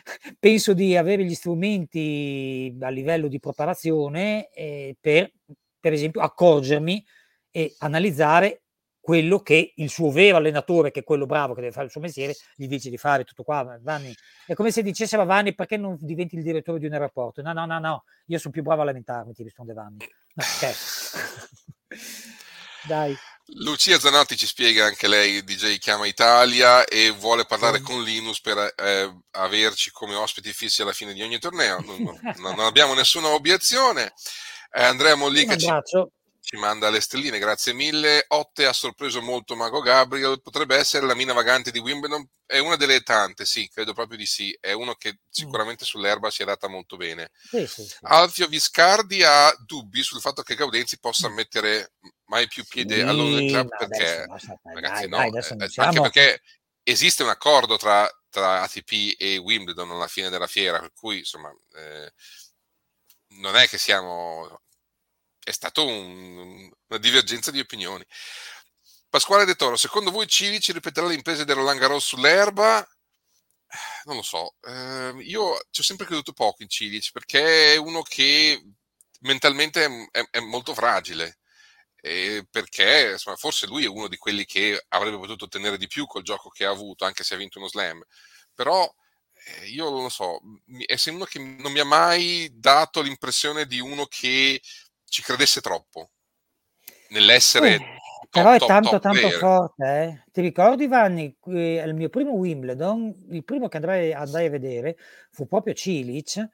(laughs) penso di avere gli strumenti a livello di preparazione eh, per, per esempio, accorgermi e analizzare quello che il suo vero allenatore, che è quello bravo che deve fare il suo mestiere, gli dice di fare tutto qua. Vanni. È come se dicesse a Vanni perché non diventi il direttore di un aeroporto. No, no, no, no, io sono più bravo a lamentarmi, ti risponde Vanni. No, okay. (laughs) Dai. Lucia Zanotti ci spiega anche lei, DJ Chiama Italia, e vuole parlare con Linus per eh, averci come ospiti fissi alla fine di ogni torneo. Non, non (laughs) abbiamo nessuna obiezione. Eh, Andrea Mollica ci, ci manda le stelline, grazie mille. Otte ha sorpreso molto Mago Gabriel, potrebbe essere la mina vagante di Wimbledon, è una delle tante, sì, credo proprio di sì, è uno che sicuramente sull'erba si è data molto bene. Sì, sì, sì. Alfio Viscardi ha dubbi sul fatto che Gaudenzi possa mettere mai più piede sì, all'Open Club perché, adesso, ragazzi, dai, no, dai, eh, siamo... anche perché esiste un accordo tra, tra, ATP e Wimbledon alla fine della fiera, per cui insomma... Eh, non è che siamo è stata un, una divergenza di opinioni. Pasquale De Toro, secondo voi Cilici ripeterà le imprese del Roland sull'erba? Non lo so, eh, io ci ho sempre creduto poco in Cilici perché è uno che mentalmente è, è, è molto fragile. Eh, perché insomma, forse lui è uno di quelli che avrebbe potuto ottenere di più col gioco che ha avuto, anche se ha vinto uno slam. Però eh, io non lo so, è uno che non mi ha mai dato l'impressione di uno che ci credesse troppo nell'essere. Eh, top, però è top, tanto top tanto player. forte, eh? Ti ricordi, Vanni, il mio primo Wimbledon, il primo che andrai, andai a vedere fu proprio Cilic,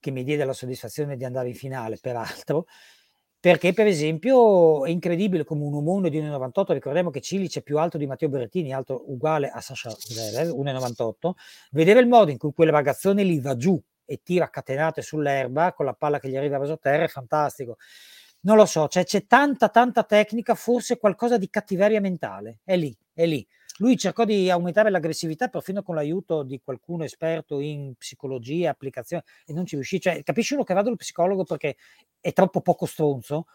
che mi diede la soddisfazione di andare in finale, peraltro, perché per esempio è incredibile come un omone di 1,98, ricordiamo che Cilic è più alto di Matteo Berrettini, alto uguale a Sasha Zverev, 1,98, vedere il modo in cui quel ragazzone lì va giù e tira catenate sull'erba con la palla che gli arriva a terra è fantastico. Non lo so, cioè, c'è tanta tanta tecnica, forse qualcosa di cattiveria mentale, è lì, è lì. lui cercò di aumentare l'aggressività perfino con l'aiuto di qualcuno esperto in psicologia, applicazione, e non ci riuscì. Cioè, capisci uno che va dallo psicologo perché è troppo poco stronzo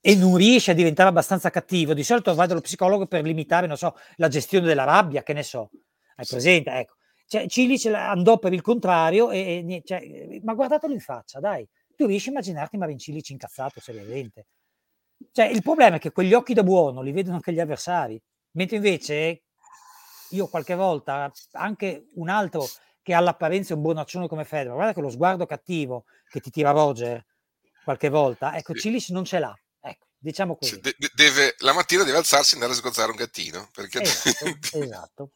e non riesce a diventare abbastanza cattivo. Di solito va dallo psicologo per limitare, non so, la gestione della rabbia, che ne so. Hai presente? Ecco. Cioè, Cilic andò per il contrario, e, e cioè, ma guardatelo in faccia, dai. Tu riesci a immaginarti Marin Cilic incazzato seriamente? Cioè, il problema è che quegli occhi da buono li vedono anche gli avversari, mentre invece io qualche volta, anche un altro che all'apparenza è un buonaccione come Federer, guarda che lo sguardo cattivo che ti tira Roger qualche volta, ecco. Cilic non ce l'ha. Diciamo così. De- deve, la mattina deve alzarsi e andare a sgozzare un gattino. Perché... Esatto, (laughs) esatto.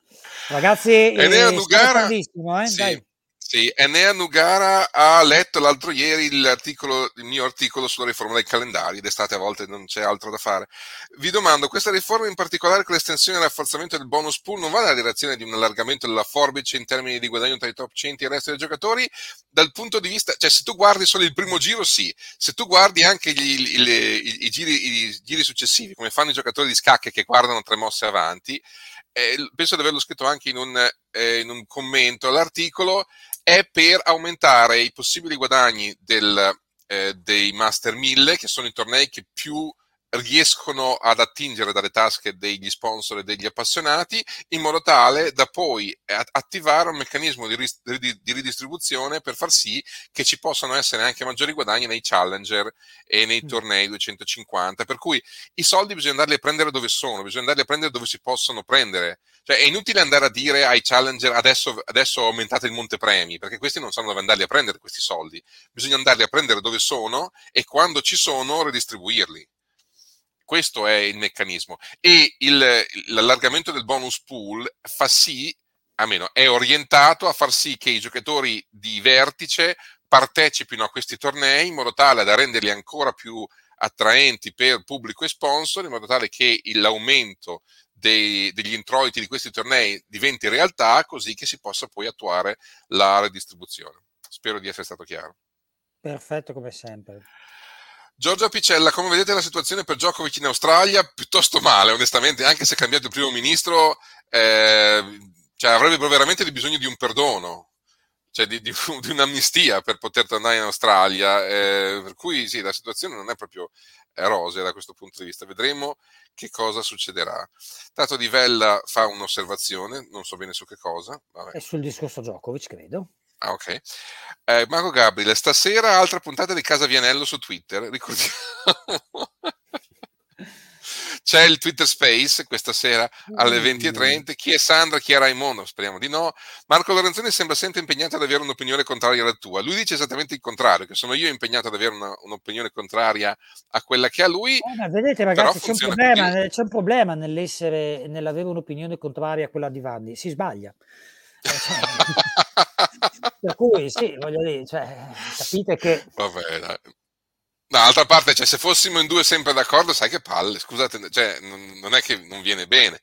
Ragazzi, eh, Nugara, eh? sì. Dai. Sì, Enea Nugara ha letto l'altro ieri il mio articolo sulla riforma del calendario, d'estate a volte non c'è altro da fare. Vi domando, questa riforma in particolare con l'estensione e il rafforzamento del bonus pool non va nella direzione di un allargamento della forbice in termini di guadagno tra i top 100 e il resto dei giocatori? Dal punto di vista, cioè se tu guardi solo il primo giro sì, se tu guardi anche gli, gli, i, i, giri, i giri successivi, come fanno i giocatori di scacche che guardano tre mosse avanti, eh, penso di averlo scritto anche in un, eh, in un commento all'articolo, è per aumentare i possibili guadagni del, eh, dei Master 1000, che sono i tornei che più riescono ad attingere dalle tasche degli sponsor e degli appassionati in modo tale da poi attivare un meccanismo di, di, di, ridistribuzione per far sì che ci possano essere anche maggiori guadagni nei challenger e nei mm. tornei 250 per cui i soldi bisogna andarli a prendere dove sono bisogna andarli a prendere dove si possono prendere. Cioè è inutile andare a dire ai challenger adesso, adesso aumentate il montepremi perché questi non sanno dove andarli a prendere questi soldi. Bisogna andarli a prendere dove sono e quando ci sono redistribuirli questo è il meccanismo. E il, l'allargamento del bonus pool fa sì, almeno è orientato a far sì che i giocatori di vertice partecipino a questi tornei in modo tale da renderli ancora più attraenti per pubblico e sponsor, in modo tale che l'aumento dei, degli introiti di questi tornei diventi realtà, così che si possa poi attuare la redistribuzione. Spero di essere stato chiaro. Perfetto come sempre. Giorgia Picella, come vedete la situazione per Djokovic in Australia? Piuttosto male, onestamente, anche se è cambiato il primo ministro, eh, cioè, avrebbe veramente bisogno di un perdono, cioè di, di, di un'amnistia per poter tornare in Australia. Eh, per cui sì, la situazione non è proprio rosea da questo punto di vista. Vedremo che cosa succederà. Tato Di Vella fa un'osservazione, non so bene su che cosa. Vabbè. È sul discorso Djokovic, credo. Ah, ok. Eh, Marco Gabriele, stasera altra puntata di Casa Vianello su Twitter. Ricordiamo. C'è il Twitter Space questa sera alle 20.30. Chi è Sandra? Chi è Raimondo? Speriamo di no. Marco Lorenzoni sembra sempre impegnato ad avere un'opinione contraria alla tua. Lui dice esattamente il contrario, che sono io impegnato ad avere una, un'opinione contraria a quella che ha lui. Eh, vedete ragazzi, c'è un, problema, c'è un, problema, nell'essere, nell'avere un'opinione contraria a quella di Vanni. Si sbaglia. (laughs) Eh, cioè, per cui sì, voglio dire, cioè, capite che... Vabbè, dai. D'altra parte, cioè, se fossimo in due sempre d'accordo, sai che palle, scusate, cioè, non, non, è che non viene bene.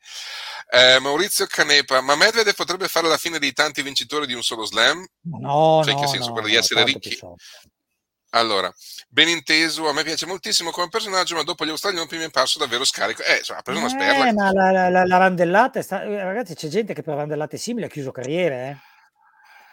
Eh, Maurizio Canepa, ma Medvedev potrebbe fare la fine dei tanti vincitori di un solo slam? No, cioè, no, che senso, no, quello di essere ricchi? Allora, ben inteso, a me piace moltissimo come personaggio, ma dopo gli australiani mi è parso davvero scarico. Eh, insomma, ha preso una sperla. Eh, ma la, la, la, randellata, sta... Eh, ragazzi, c'è gente che per randellate simili ha chiuso carriere, eh?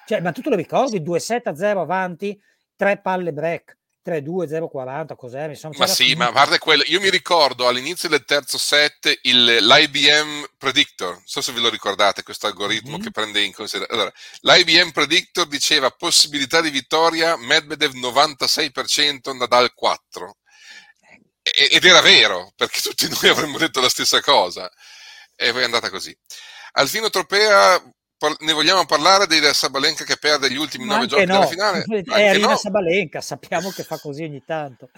Cioè, ma tu te lo ricordi? 2-7 0 avanti, tre palle break. 3-2-0-40, cos'è? Insomma, ma sì, ma a parte quello, io mi ricordo all'inizio del terzo set il, l'IBM Predictor, non so se ve lo ricordate, questo algoritmo mm-hmm. che prende in considerazione. Allora, l'IBM Predictor diceva possibilità di vittoria, Medvedev 96%, Nadal 4%. ed era vero, perché tutti noi (laughs) avremmo detto la stessa cosa. E poi è andata così. Alfino Tropea ne vogliamo parlare di Sabalenka che perde gli ultimi nove giochi no. della finale? È Arina no. Sabalenka, sappiamo che fa così ogni tanto.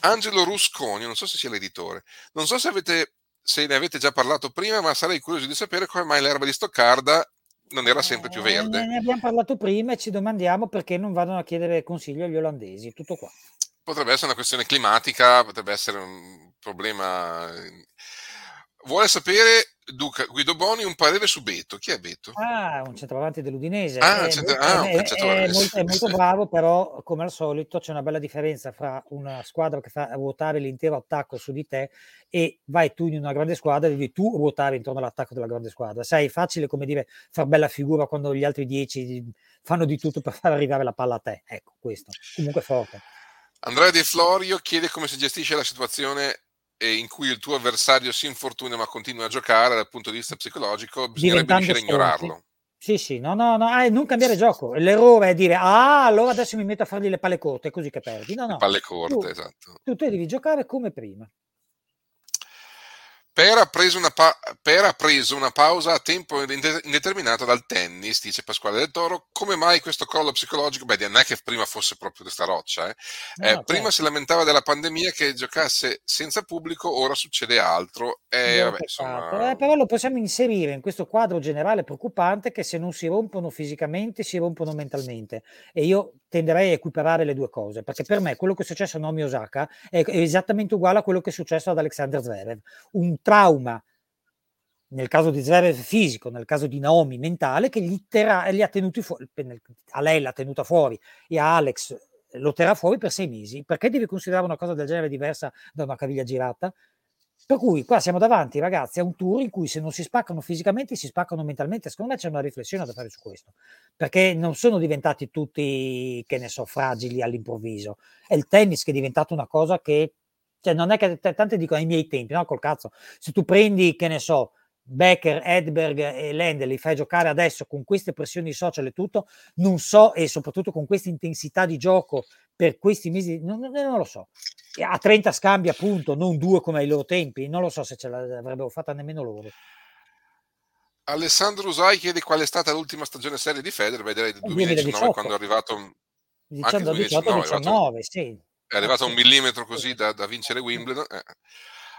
Angelo Rusconi, non so se sia l'editore, non so se, avete, se ne avete già parlato prima, ma sarei curioso di sapere come mai l'erba di Stoccarda non era sempre più verde. Eh, ne abbiamo parlato prima e ci domandiamo perché non vadano a chiedere consiglio agli olandesi, tutto qua. Potrebbe essere una questione climatica, potrebbe essere un problema vuole sapere Duca, Guido Boni un parere su Beto. Chi è Beto? Ah, un centravanti dell'Udinese. Ah, è, centro... ah, è, è, molto, è, molto, (laughs) bravo, però come al solito c'è una bella differenza fra una squadra che fa ruotare l'intero attacco su di te e vai tu in una grande squadra e devi tu ruotare intorno all'attacco della grande squadra. Sai, è facile come dire far bella figura quando gli altri dieci fanno di tutto per far arrivare la palla a te. Ecco, questo. Comunque forte. Andrea De Florio chiede come si gestisce la situazione in cui il tuo avversario si infortuna ma continua a giocare dal punto di vista psicologico, bisognerebbe riuscire a ignorarlo. Sì, sì, no, no, no, eh, non cambiare gioco. L'errore è dire, ah, allora adesso mi metto a fargli le palle corte, è così che perdi. No, no. Le palle corte, tu, esatto. Tu, tu devi giocare come prima. Per ha, pa- per ha, preso una pausa a tempo indeterminato dal tennis, dice Pasquale del Toro. Come mai questo crollo psicologico? Beh, non è che prima fosse proprio questa roccia. Eh. No, eh, prima certo. si lamentava della pandemia che giocasse senza pubblico, ora succede altro. Eh, vabbè, insomma... eh, però lo possiamo inserire in questo quadro generale preoccupante che se non si rompono fisicamente, si rompono mentalmente. E io tenderei a equiparare le due cose, perché per me quello che è successo a Naomi Osaka è esattamente uguale a quello che è successo ad Alexander Zverev. Un trauma, nel caso di Zverev fisico, nel caso di Naomi mentale, che gli, terrà, gli ha tenuti fuori, a lei l'ha tenuta fuori e a Alex lo terrà fuori per sei mesi. Perché devi considerare una cosa del genere diversa da una caviglia girata? Per cui qua siamo davanti, ragazzi, a un tour in cui se non si spaccano fisicamente, si spaccano mentalmente. Secondo me c'è una riflessione da fare su questo, perché non sono diventati tutti, che ne so, fragili all'improvviso. È il tennis che è diventato una cosa che cioè, non è che tante dicono ai miei tempi, no? Col cazzo. Se tu prendi, che ne so, Becker, Edberg e Lende li fai giocare adesso con queste pressioni social e tutto, non so, e soprattutto con questa intensità di gioco per questi mesi, non, non lo so. A 30 scambi, appunto, non due come ai loro tempi, non lo so se ce l'avrebbero fatta nemmeno loro. Alessandro Usai chiede qual è stata l'ultima stagione serie di Federer, vedrei del 2019 2018. quando è arrivato 19, 18, 19, sì è arrivato a un millimetro così da, da vincere Wimbledon. Eh.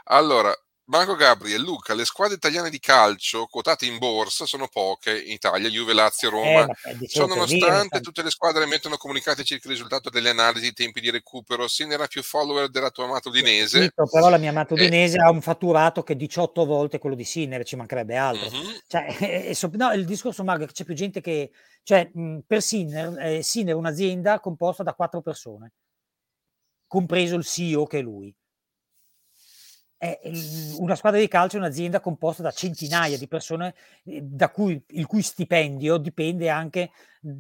Allora, Marco Gabri e Luca, le squadre italiane di calcio quotate in borsa sono poche in Italia, Juve, Lazio, Roma. Eh, Ciò nonostante tutte le squadre emettono comunicati circa il risultato delle analisi, i tempi di recupero. Sinner ha più follower della tua amata Udinese. Sì, però la mia amata eh. Udinese eh. ha un fatturato che è 18 volte quello di Sinner, ci mancherebbe altro. Mm-hmm. Cioè, (laughs) no, il discorso Marco è che c'è più gente che... Cioè, mh, per Sinner, eh, Sinner è un'azienda composta da quattro persone compreso il CEO che è lui. Una squadra di calcio è un'azienda composta da centinaia di persone eh, cui, il cui stipendio dipende anche,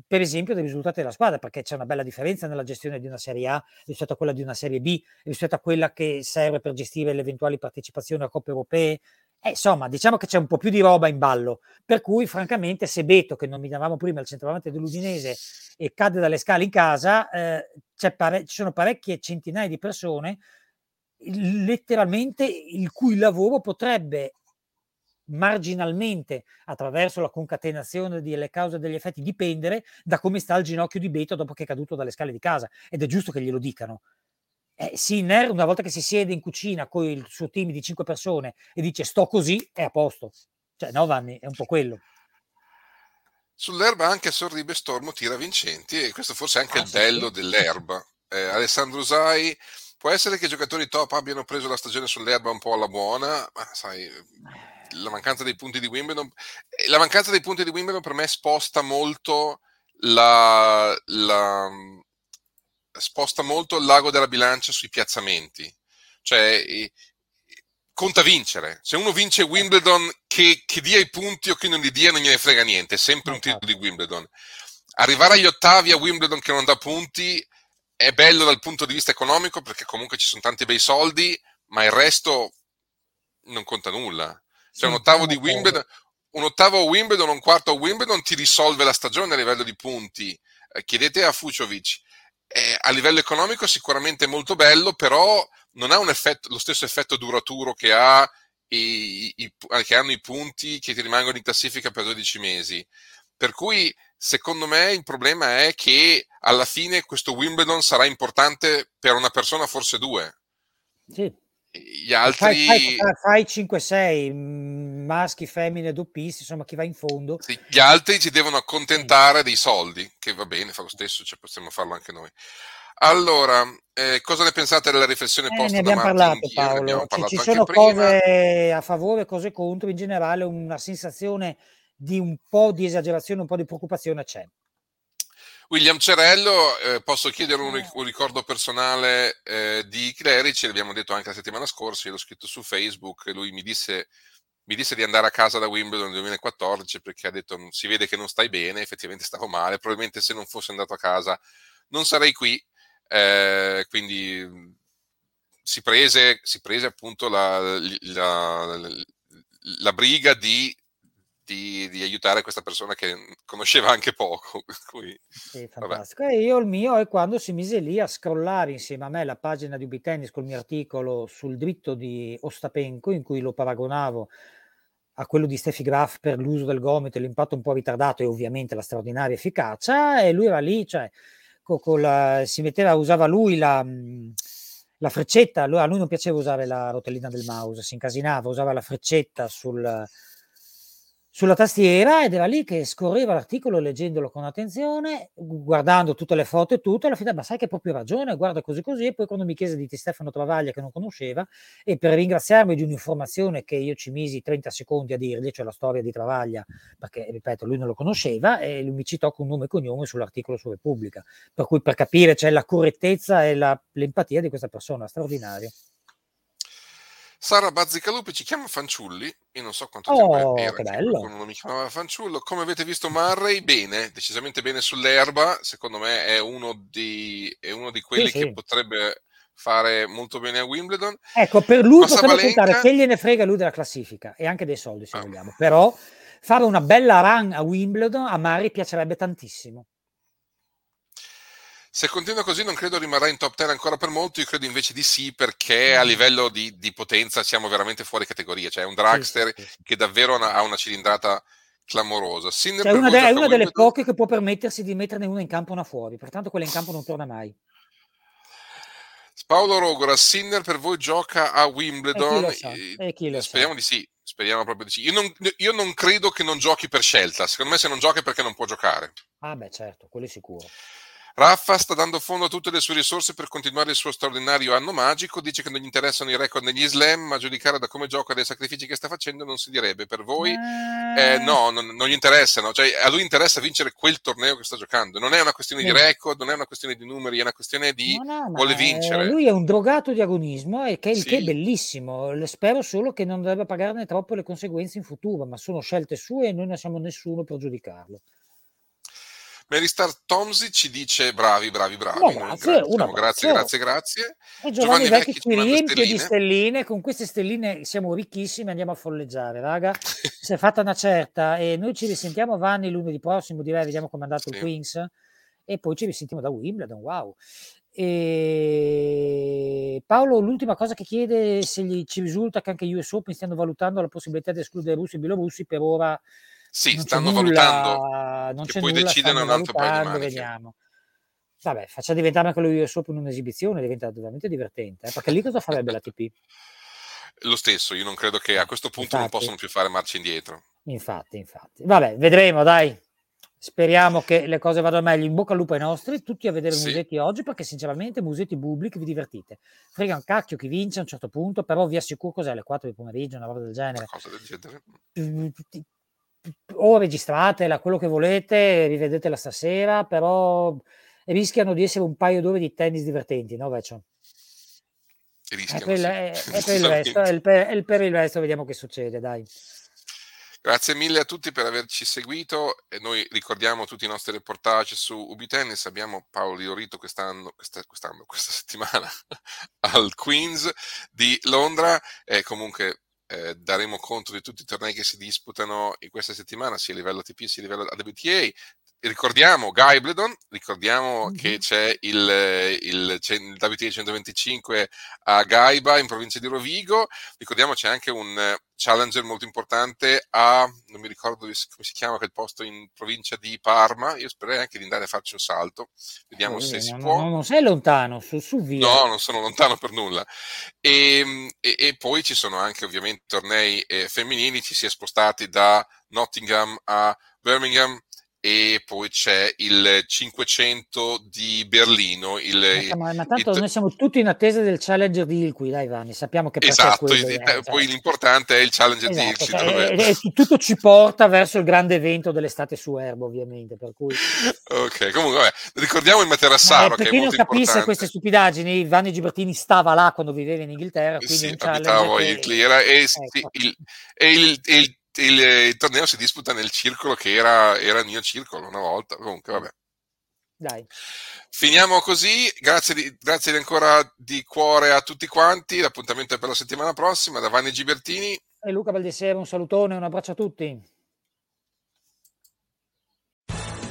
per esempio, dai risultati della squadra, perché c'è una bella differenza nella gestione di una Serie A rispetto a quella di una Serie B, rispetto a quella che serve per gestire le eventuali partecipazioni a coppe europee. Eh, insomma, diciamo che c'è un po' più di roba in ballo, per cui francamente se Beto, che nominavamo prima il centravanti dell'Udinese, e cade dalle scale in casa, eh, pare- ci sono parecchie centinaia di persone letteralmente il cui lavoro potrebbe marginalmente attraverso la concatenazione delle cause e degli effetti dipendere da come sta il ginocchio di Beto dopo che è caduto dalle scale di casa ed è giusto che glielo dicano. Eh, Sinner, una volta che si siede in cucina con il suo team di cinque persone e dice sto così, è a posto. Cioè, no, Vanni, è un po' quello. Sull'erba anche Sorribe Stormo tira vincenti e questo forse è anche ah, il bello sì. dell'erba. Eh, Alessandro Usai, può essere che i giocatori top abbiano preso la stagione sull'erba un po' alla buona, ma sai, la mancanza dei punti di Wimbledon, eh, la mancanza dei punti di Wimbledon per me sposta molto la, la sposta molto il lago della bilancia sui piazzamenti. Cioè, conta vincere. Se uno vince Wimbledon, che, che, dia i punti o che non li dia, non gliene frega niente. È sempre un titolo di Wimbledon. Arrivare agli ottavi a Wimbledon che non dà punti è bello dal punto di vista economico perché comunque ci sono tanti bei soldi, ma il resto non conta nulla. Cioè, un ottavo di Wimbledon, un ottavo a Wimbledon, un quarto a Wimbledon ti risolve la stagione a livello di punti. Eh, chiedete a Fuciovic. Eh, a livello economico sicuramente molto bello, però non ha effetto, lo stesso effetto duraturo che, ha i, i, che hanno i punti che ti rimangono in classifica per 12 mesi. Per cui, secondo me, il problema è che alla fine questo Wimbledon sarà importante per una persona, forse due. Sì. Gli altri... Fai, fai, fai 5-6, maschi, femmine, doppisti, insomma chi va in fondo. Sì, gli altri ci devono accontentare dei soldi, che va bene, fa lo stesso, cioè possiamo farlo anche noi. Allora, eh, cosa ne pensate della riflessione Eh, posta ne da abbiamo parlato Paolo, abbiamo ci, parlato ci anche sono prima. cose a favore, cose contro, in generale una sensazione di un po' di esagerazione, un po' di preoccupazione c'è. William Cerello, eh, posso chiedere un, ric- un ricordo personale eh, di Clerici, l'abbiamo detto anche la settimana scorsa, io l'ho scritto su Facebook, lui mi disse, mi disse di andare a casa da Wimbledon nel 2014 perché ha detto si vede che non stai bene, effettivamente stavo male, probabilmente se non fossi andato a casa non sarei qui, eh, quindi si prese, si prese appunto la, la- la- la briga di, di- di aiutare questa persona che conosceva anche poco. (laughs) cui, Sì, vabbè. fantastico. E io il mio è quando si mise lì a scrollare insieme a me la pagina di Ubitennis col mio articolo sul dritto di Ostapenko, in cui lo paragonavo a quello di Steffi Graf per l'uso del gomito e l'impatto un po' ritardato e ovviamente la straordinaria efficacia, e lui era lì, cioè, co- col- si metteva, usava lui la, mh, la freccetta, a lui non piaceva usare la rotellina del mouse, si incasinava, usava la freccetta sul, sulla tastiera ed era lì che scorreva l'articolo leggendolo con attenzione, gu- guardando tutte le foto e tutto, alla fine, ma sai che hai proprio ragione, guarda così così, e poi quando mi chiese di te Stefano Travaglia che non conosceva, e per ringraziarmi di un'informazione che io ci misi 30 secondi a dirgli, cioè la storia di Travaglia, perché ripeto, lui non lo conosceva, e lui mi citò con nome e cognome sull'articolo su Repubblica, per cui per capire c'è la correttezza e la- l'empatia di questa persona, straordinario. Sara Bazzicalupi ci chiama Fanciulli, io non so quanto tempo Oh, era che che non mi chiamava Fanciullo. Come avete visto Murray, bene, decisamente bene sull'erba, secondo me è uno di, è uno di Sì, quelli che sì. potrebbe fare molto bene a Wimbledon. Ecco, per lui Ma potremmo puntare, Sabalenka, che gliene frega lui della classifica e anche dei soldi se ah, vogliamo, però fare una bella run a Wimbledon a Mari piacerebbe tantissimo. Se continua così non credo rimarrà in top 10 ancora per molto, io credo invece di sì perché a Mm. livello di, di potenza siamo veramente fuori categoria, cioè è un dragster sì, sì. che davvero ha una, ha una cilindrata clamorosa. Cioè per una de- è a una delle Wimbledon? poche che può permettersi di metterne una in campo e una fuori, pertanto quella in campo non torna mai. Paolo Rogora, Sinner per voi gioca a Wimbledon? sa? E chi lo sa? Speriamo di sì, speriamo proprio di sì. Io non, io non credo che non giochi per scelta, secondo me se non gioca è perché non può giocare. Ah beh certo, quello è sicuro. Raffa sta dando fondo a tutte le sue risorse per continuare il suo straordinario anno magico, dice che non gli interessano i record negli slam, ma giudicare da come gioca e dai sacrifici che sta facendo non si direbbe. Per voi eh, Eh, no, non, non gli interessano, cioè a lui interessa vincere quel torneo che sta giocando. Non è una questione di sì. record, non è una questione di numeri, è una questione di No, no, vuole ma eh, vincere. lui è un drogato di agonismo e che il che è Sì, bellissimo. Spero solo che non debba pagarne troppo le conseguenze in futuro, ma sono scelte sue e noi non siamo nessuno per giudicarlo. Mary Star Tomsi ci dice bravi, bravi, bravi. Noi abbraccio, gra- un diciamo grazie, grazie, grazie. E Giovanni Giovanni Vecchi ci riempie di stelline. con queste stelline siamo ricchissimi, andiamo a folleggiare, raga. (laughs) Si è fatta una certa e noi ci risentiamo Vanni lunedì prossimo, direi, vediamo come è andato il Sì. Queens e poi ci risentiamo da Wimbledon, wow. E Paolo, l'ultima cosa che chiede se gli, ci risulta che anche US Open stiano valutando la possibilità di escludere russi e bielorussi, per ora Sì, non stanno valutando, nulla, non che poi nulla, decidono un altro paio di valutando, maniche. vediamo. Vabbè, faccia diventare anche lo US Open un'esibizione, diventa veramente divertente, eh, perché lì cosa farebbe l'ATP? Lo stesso, io non credo che a Eh, questo punto non infatti, possano più fare marcia indietro. infatti, infatti. Vabbè, vedremo, dai. Speriamo che le cose vadano meglio. In bocca al lupo ai nostri, tutti a vedere Sì, Musetti oggi, perché sinceramente Musetti pubblici vi divertite. Frega un cacchio chi vince a un certo punto, però vi assicuro cos'è alle 4 di pomeriggio, una roba del una genere. cosa del genere. O registratela, quello che volete, rivedetela stasera, però rischiano di essere un paio d'ore di tennis divertenti, no Vecchio? E rischiano, per, il, sì, e- e per il resto, decisamente. il per, e il per il resto vediamo che succede, dai. Grazie mille a tutti per averci seguito e noi ricordiamo tutti i nostri reportage su Ubi Tennis. Abbiamo Paolo Liorito quest'anno, questa, quest'anno, questa settimana (laughs) al Queens di Londra e comunque eh, daremo conto di tutti i tornei che si disputano in questa settimana, sia a livello ATP sia a livello WTA. Ricordiamo Gaibledon, ricordiamo Mhm. che c'è il, il, il WTA 125 a Gaiba in provincia di Rovigo, ricordiamo c'è anche un challenger molto importante a, non mi ricordo come si chiama quel posto in provincia di Parma, io spererei anche di andare a farci un salto, vediamo Eh, se si non, può. non- non sei lontano, su, su via. No, non sono lontano per nulla. E, e- e poi ci sono anche ovviamente tornei eh, femminili, ci si è spostati da Nottingham a Birmingham e poi c'è il 500 di Berlino. Il, eh, ma, ma, tanto il, noi siamo tutti in attesa del Challenger di Ilqui, dai Vanni, sappiamo che esatto, quello, il, eh, poi cioè. l'importante è il Challenger esatto, di Ilqui. Cioè, e, e, tutto ci porta verso il grande evento dell'estate su erba, ovviamente. Per cui... ok, comunque vabbè, ricordiamo il Materassaro. per chi non capisse importante. queste stupidaggini, Vanni Gibertini stava là quando viveva in Inghilterra. Quindi sì, abitavo che... in Clira e, ecco. il, e il, il il, torneo si disputa nel circolo che era, era, il mio circolo una volta. Comunque, vabbè. Dai. Finiamo così. Grazie, di, grazie ancora di cuore a tutti quanti. L'appuntamento è per la settimana prossima. Da Vanni Gibertini. E Luca Baldessera, un salutone, un abbraccio a tutti.